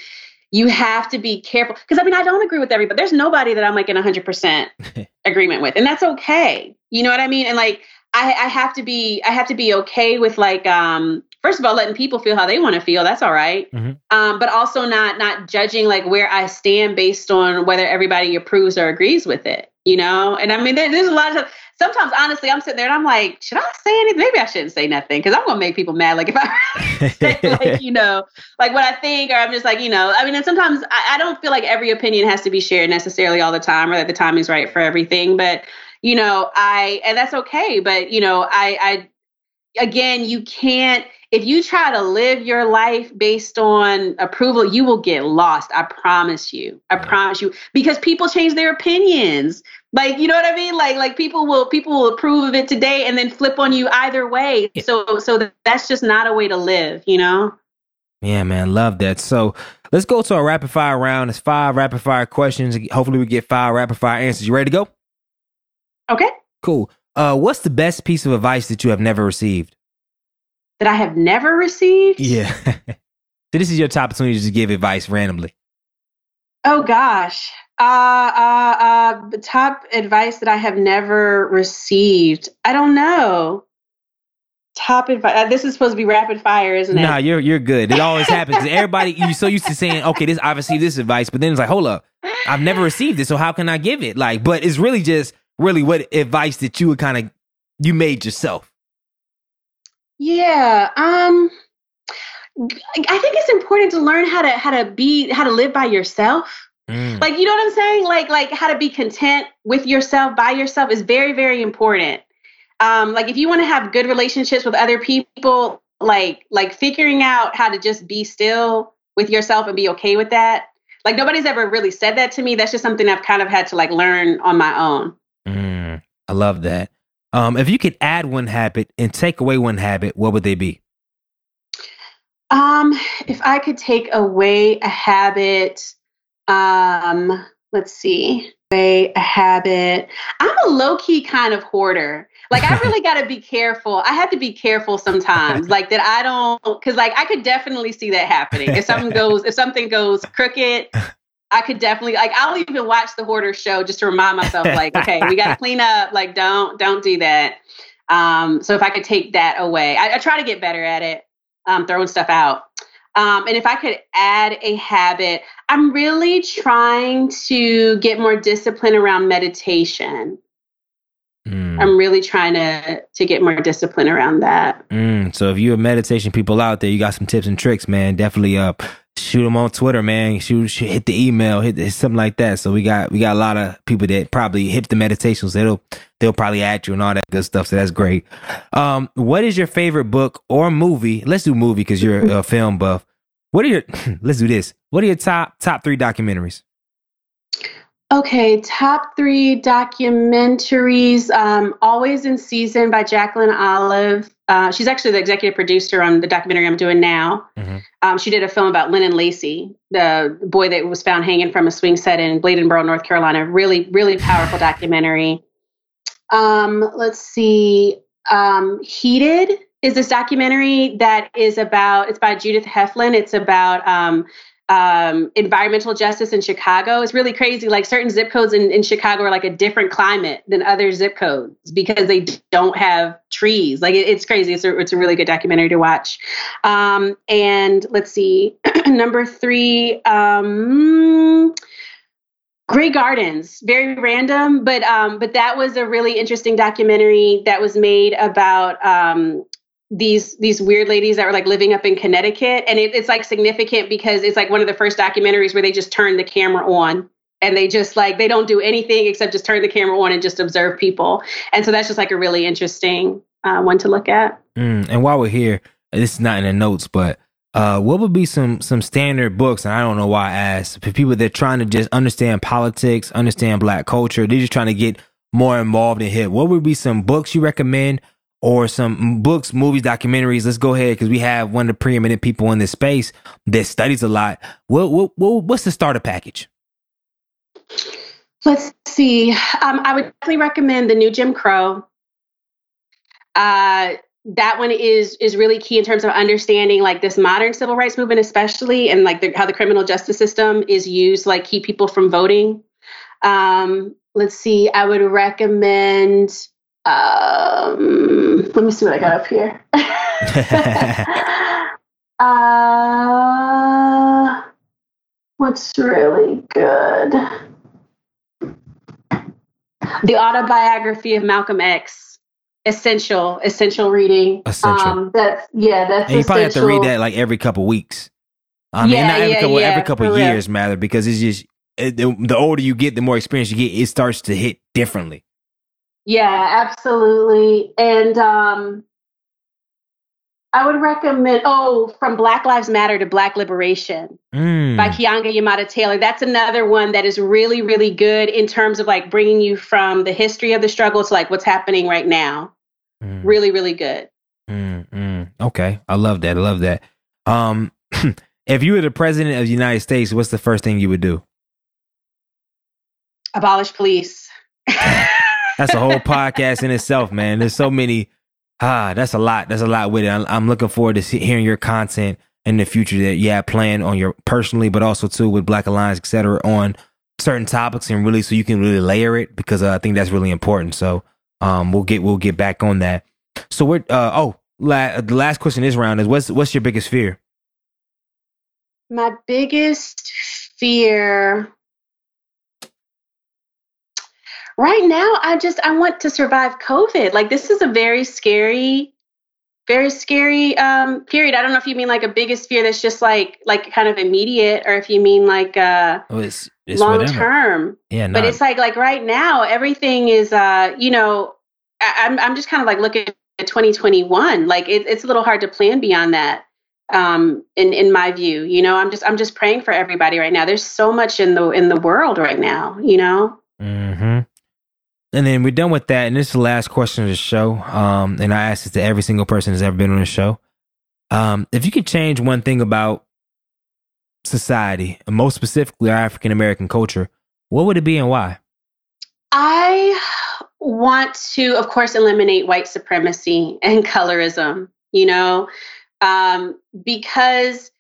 you have to be careful because I mean I don't agree with everybody. There's nobody that I'm like in 100% *laughs* agreement with, and that's okay. You know what I mean? And like I, I have to be I have to be okay with like um first of all letting people feel how they want to feel that's all right. Mhm. um, but also not not judging like where i stand based on whether everybody approves or agrees with it you know and i mean there, there's a lot of sometimes honestly i'm sitting there and i'm like should i say anything? Maybe i shouldn't say nothing because i'm gonna make people mad like if i *laughs* say like you know like what i think or i'm just like you know i mean and sometimes I, I don't feel like every opinion has to be shared necessarily all the time or that the time is right for everything but you know i and that's okay but you know i i again you can't if you try to live your life based on approval you will get lost i promise you i promise you because people change their opinions like you know what i mean like like people will people will approve of it today and then flip on you either way Yeah. so so that's just not a way to live you know Yeah, man, love that. So let's go to a rapid fire round. It's five rapid fire questions. Hopefully, we get five rapid fire answers. You ready to go? okay Cool. Uh, what's the best piece of advice that you have never received? that i have never received Yeah. *laughs* so this is your top opportunity to give advice randomly. Oh gosh. Uh, uh, uh, the top advice that I have never received. I don't know. Top advice. This is supposed to be rapid fire, isn't it? Nah, you're you're good. It always happens. Everybody, you're so used to saying, "Okay, this received this advice," but then it's like, "Hold up, I've never received it, so how can I give it?" Like, but it's really just really what advice that you would kind of you made yourself. Yeah. Um. I think it's important to learn how to how to be how to live by yourself. Mm. Like you know what I'm saying? Like like how to be content with yourself by yourself is very very important. Um, like if you want to have good relationships with other people, like like figuring out how to just be still with yourself and be okay with that. Like nobody's ever really said that to me. That's just something I've kind of had to like learn on my own. Mm, I love that. Um, if you could add one habit and take away one habit, what would they be? Um, if I could take away a habit, um, let's see, a habit. I'm a low key kind of hoarder. Like I really *laughs* got to be careful. I have to be careful sometimes, like that I don't, because like I could definitely see that happening. If something *laughs* goes, if something goes crooked. I could definitely like I'll even watch the hoarder show just to remind myself like okay we got to clean up like don't don't do that um so if I could take that away I, I try to get better at it um, throwing stuff out. Um, and if I could add a habit, I'm really trying to get more discipline around meditation. Mm, I'm really trying to to get more discipline around that. mm. So if you're meditation people out there, you got some tips and tricks, man. Definitely up. Shoot them on Twitter, man. Shoot, shoot, hit the email, hit, hit something like that. So we got we got a lot of people that probably hit the meditations. They'll they'll probably add you and all that good stuff. So that's great. Um, what is your favorite book or movie? Let's do movie because you're a *laughs* film buff. What are your *clears throat* let's do this. What are your top top three documentaries? Okay, top three documentaries. Um, Always in Season by Jacqueline Olive. Uh, she's actually the executive producer on the documentary I'm doing now. Mhm. Um, she did a film about Lennon Lacy, the boy that was found hanging from a swing set in Bladenboro, North Carolina. Really, really powerful documentary. Um, let's see. Um, Heated is this documentary that is about. It's by Judith Helfand. It's about um, environmental justice in Chicago. It's really crazy. Like certain zip codes in, in Chicago are like a different climate than other zip codes because they don't have trees. Like it- it's crazy. It's a, it's a really good documentary to watch. Um, and let's see, *clears throat* number three, um, Grey Gardens, very random, but um, but that was a really interesting documentary that was made about um, these these weird ladies that were like living up in Connecticut, and it, it's like significant because it's like one of the first documentaries where they just turn the camera on and they just like they don't do anything except just turn the camera on and just observe people, and so that's just like a really interesting uh, one to look at. Mm, and while we're here, this is not in the notes, but uh, what would be some some standard books? And I don't know why I asked for people that are trying to just understand politics, understand Black culture. They're just trying to get more involved in hip. What would be some books you recommend, or some books, movies, documentaries? Let's go ahead because we have one of the preeminent people in this space that studies a lot. What, what, what what's the starter package? Let's see. Um, I would definitely recommend the new Jim Crow. Uh, that one is is really key in terms of understanding like this modern civil rights movement, especially, and like the, how the criminal justice system is used to like keep people from voting. Um, let's see. I would recommend. Um, let me see what I got up here. *laughs* *laughs* uh, what's really good? The autobiography of Malcolm X. Essential, essential reading. Essential. Um, that's yeah, that's and you probably have to read that like every couple weeks. I mean, Yeah, not every yeah, couple yeah, every couple years, matter because it's just it, the, the older you get, the more experience you get. It starts to hit differently. Yeah, absolutely. And um I would recommend oh, from Black Lives Matter to Black Liberation Mm. by Keeanga-Yamahtta Taylor. That's another one that is really, really good in terms of like bringing you from the history of the struggle to like what's happening right now. Mm. Really, really good. Mm, mm. Okay, I love that. I love that. Um, *clears throat* if you were the president of the United States, what's the first thing you would do? Abolish police. *laughs* That's a whole podcast in itself, man. There's so many. Ah, that's a lot. That's a lot with it. I'm, I'm looking forward to see, hearing your content in the future that you have planned on your personally, but also too with Black Alliance, et cetera, on certain topics and really so you can really layer it because uh, I think that's really important. So um, we'll get we'll get back on that. So we're uh, oh la- the last question this round is what's what's your biggest fear? My biggest fear right now, I just I want to survive COVID. Like this is a very scary, very scary um period. I don't know if you mean like a biggest fear that's just like like kind of immediate, or if you mean like uh Oh, it's, it's long whatever. term. Yeah, But it's like like right now, everything is uh you know I, I'm I'm just kind of like looking at 2021. Like it, it's a little hard to plan beyond that um in in my view you know i'm just i'm just praying for everybody right now there's so much in the in the world right now you know hmm And then we're done with that. And this is the last question of the show. Um, and I ask this to every single person that's ever been on the show. Um, if you could change one thing about society, and most specifically our African American culture, what would it be and why? i want to of course eliminate white supremacy and colorism you know um because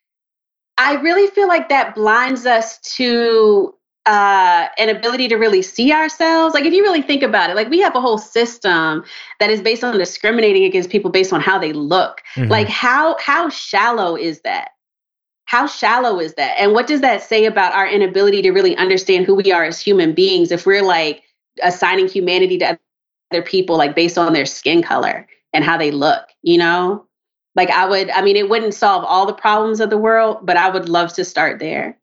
i really feel like that blinds us to uh, an ability to really see ourselves. Like, if you really think about it, like we have a whole system that is based on discriminating against people based on how they look. Mhm. Like, how how shallow is that? How shallow is that? And what does that say about our inability to really understand who we are as human beings if we're like assigning humanity to other people like based on their skin color and how they look? You know, like I would. I mean, it wouldn't solve all the problems of the world, but I would love to start there.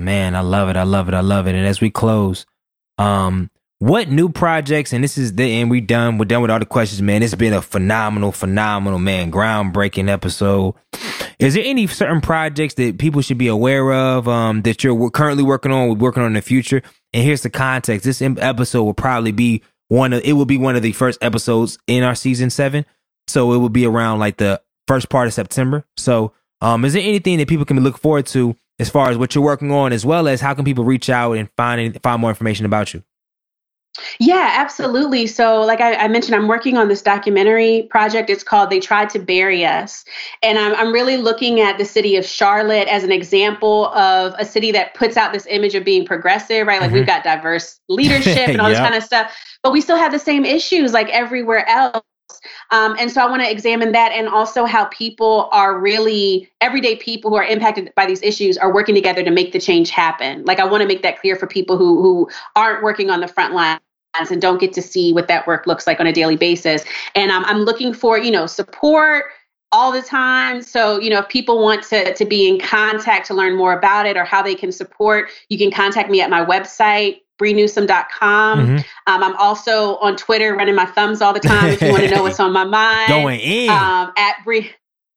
Man, I love it. I love it. I love it. And as we close, um, what new projects? And this is the end. We done. We're done with all the questions, man. It's been a phenomenal, phenomenal, man, groundbreaking episode. Is there any certain projects that people should be aware of? Um, that you're currently working on, working on in the future? And here's the context. This episode will probably be one of. It will be one of the first episodes in our season seven. So it will be around like the first part of September. So, um, is there anything that people can look forward to as far as what you're working on, as well as how can people reach out and find find more information about you? Yeah, absolutely. So, like I, I mentioned, I'm working on this documentary project. It's called They Tried to Bury Us. And I'm, I'm really looking at the city of Charlotte as an example of a city that puts out this image of being progressive, right? Like Mhm. we've got diverse leadership *laughs* and all this kind of stuff, but we still have the same issues like everywhere else. Um, and so I want to examine that and also how people are really everyday people who are impacted by these issues are working together to make the change happen. Like I want to make that clear for people who who aren't working on the front lines and don't get to see what that work looks like on a daily basis. And um, I'm looking for you know support all the time. So you know if people want to to be in contact to learn more about it or how they can support, you can contact me at my website breenewsome.com. Mhm. Um, I'm also on Twitter running my thumbs all the time if you want to know what's on my *laughs* mind. Going in. Um, at Bree,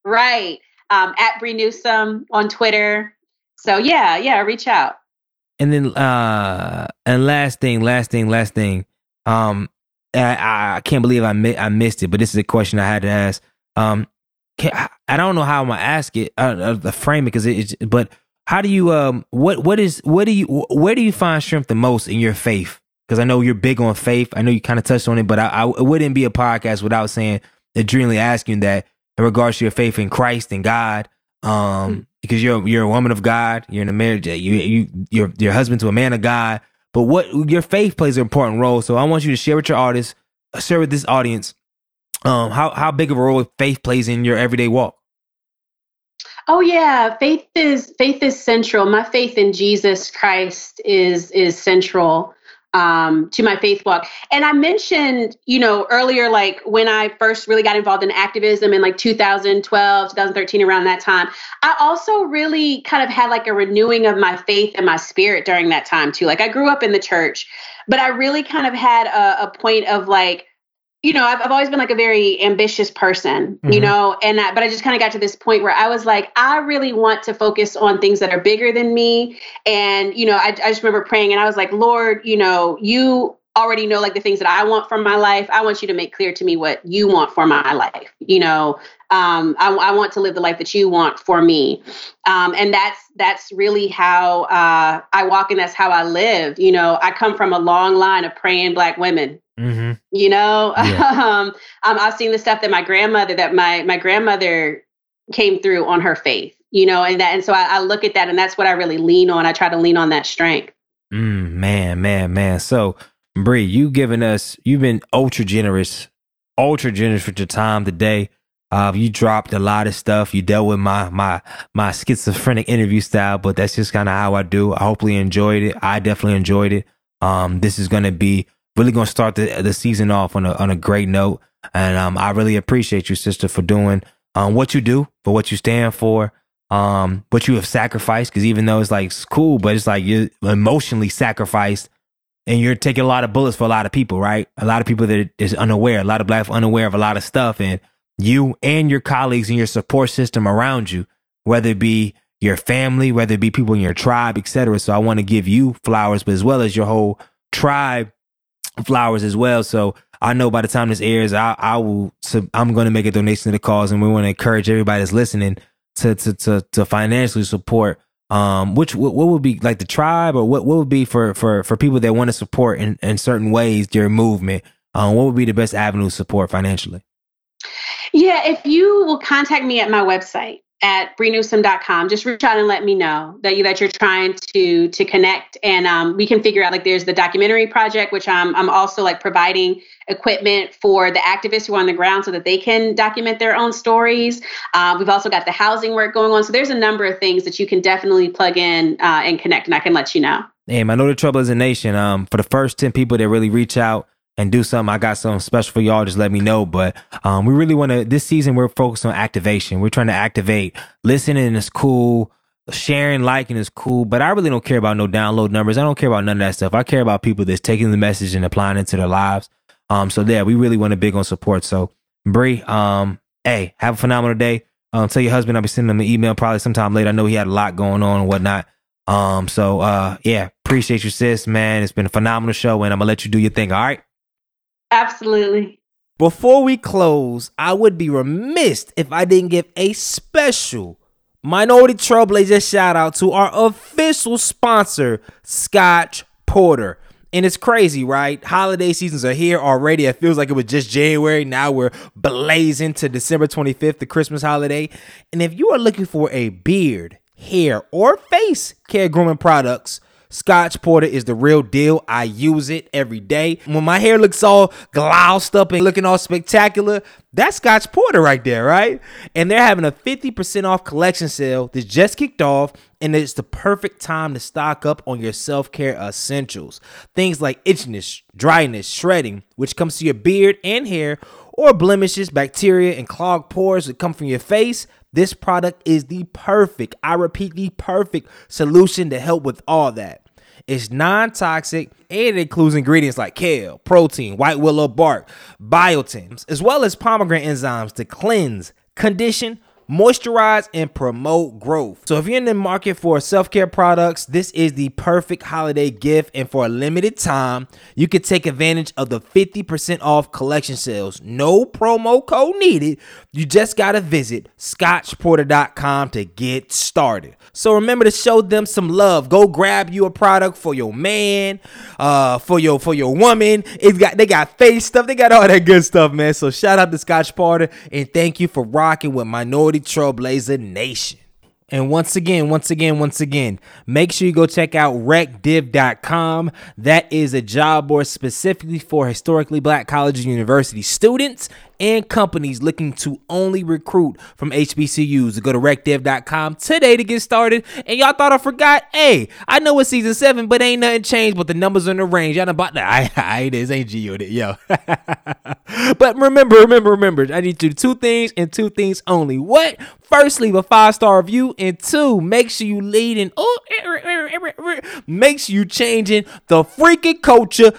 right. Um, at Bree Newsome on Twitter. So yeah, yeah, reach out. And then, uh, and last thing, last thing, last thing. Um, I, I can't believe I mi- I missed it, but this is a question I had to ask. Um, can, I- don't know how I'm gonna ask it, uh, uh, the frame it, because it's. But how do you um what what is what do you where do you find strength the most in your faith? Because I know you're big on faith. I know you kind of touched on it, but I, I it wouldn't be a podcast without saying adrenally asking that in regards to your faith in Christ and God. Um, because you're you're a woman of God, you're in a marriage, you you you're your husband to a man of God. But what your faith plays an important role. So I want you to share with your artists, share with this audience, Um, how how big of a role faith plays in your everyday walk? Oh yeah, faith is faith is central. My faith in Jesus Christ is is central um, to my faith walk. And I mentioned, you know, earlier, like when I first really got involved in activism in like 2012, 2013, around that time, I also really kind of had like a renewing of my faith and my spirit during that time too. Like I grew up in the church, but I really kind of had a, a point of like, you know, I've, I've always been like a very ambitious person, mm-hmm. you know, and that, but I just kind of got to this point where I was like, I really want to focus on things that are bigger than me. And, you know, I, I just remember praying and I was like, Lord, you know, you already know like the things that I want from my life. I want you to make clear to me what you want for my life. You know, um, I, I, want to live the life that you want for me, um, and that's that's really how uh, I walk, and that's how I live. You know, I come from a long line of praying black women. Mm-hmm. You know, *laughs* yeah. um, I've seen the stuff that my grandmother that my my grandmother came through on her faith. You know, and that and so I, I look at that, and that's what I really lean on. I try to lean on that strength. Mm, man, man, man. So, Bree, you given us, you've been ultra generous, ultra generous with your time today. Uh, you dropped a lot of stuff. You dealt with my my my schizophrenic interview style, but that's just kind of how I do. I hopefully enjoyed it. I definitely enjoyed it. Um, this is gonna be really gonna start the the season off on a on a great note, and um, I really appreciate you, sister, for doing um what you do, for what you stand for, um, what you have sacrificed. Because even though it's like it's cool, but it's like you're emotionally sacrificed and you're taking a lot of bullets for a lot of people, right? A lot of people that is unaware, a lot of black unaware of a lot of stuff, and you and your colleagues and your support system around you, whether it be your family, whether it be people in your tribe, etc. So I want to give you flowers, but as well as your whole tribe flowers as well. So I know by the time this airs, I, I will. So I'm going to make a donation to the cause, and we want to encourage everybody that's listening to to to, to financially support. Um, which what, what would be like the tribe, or what what would be for for for people that want to support in in certain ways your movement? Um, what would be the best avenue to support financially? Yeah, if you will contact me at my website at breenewsome.com, just reach out and let me know that you that you're trying to to connect, and um, we can figure out like there's the documentary project, which I'm I'm also like providing equipment for the activists who are on the ground so that they can document their own stories. Uh, we've also got the housing work going on, so there's a number of things that you can definitely plug in uh, and connect, and I can let you know. Damn, I know the trouble is a nation. Um, for the first ten people that really reach out and do something, I got something special for y'all. Just let me know. But um, we really want to. This season, we're focused on activation. We're trying to activate. Listening is cool. Sharing, liking is cool, but I really don't care about no download numbers. I don't care about none of that stuff. I care about people that's taking the message and applying it to their lives. Um, so yeah, we really want to big on support. So Bree, um, hey, have a phenomenal day. Um, tell your husband I'll be sending him an email probably sometime later. I know he had a lot going on and whatnot. Um, so uh, yeah, appreciate you, sis, man. It's been a phenomenal show, and I'm gonna let you do your thing. All right. Absolutely. Before we close, I would be remiss if I didn't give a special Minority Trailblazer shout out to our official sponsor, Scotch Porter. And it's crazy, right? Holiday seasons are here already. It feels like it was just January. Now we're blazing to December 25th, the Christmas holiday. And if you are looking for a beard, hair, or face care grooming products, Scotch Porter is the real deal. I use it every day. When my hair looks all glossed up and looking all spectacular, that's Scotch Porter right there, right? And they're having a 50% off collection sale that just kicked off, and it's the perfect time to stock up on your self care essentials. Things like itchiness, dryness, shredding, which comes to your beard and hair, or blemishes, bacteria, and clogged pores that come from your face. This product is the perfect, I repeat, the perfect solution to help with all that. It's non toxic and it includes ingredients like kale, protein, white willow bark, biotins, as well as pomegranate enzymes to cleanse, condition, moisturize, and promote growth. So if you're in the market for self-care products, this is the perfect holiday gift. And for a limited time, you can take advantage of the 50% off collection sales. No promo code needed. You just gotta visit scotchporter.com to get started. So remember to show them some love. Go grab you a product for your man, uh, for your for your woman. It's got they got face stuff, they got all that good stuff, man. So shout out to Scotch Porter and thank you for rocking with Minority Trailblazer Nation. And once again, once again, once again, make sure you go check out recdiv.com. That is a job board specifically for historically black college and university students and companies looking to only recruit from HBCUs. Go to recdiv.com today to get started. And y'all thought I forgot? Hey, I know it's season seven, but ain't nothing changed but the numbers in the range. Y'all about that. I, I, this ain't G it, yo. *laughs* but remember, remember, remember, I need to do two things and two things only. What? First, leave a five star review, and two, make sure you leading. Oh, make sure you changing the freaking culture.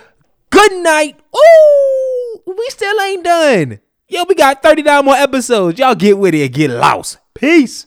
Good night. Ooh, we still ain't done. Yo, we got 39 more episodes. Y'all get with it and get lost. Peace.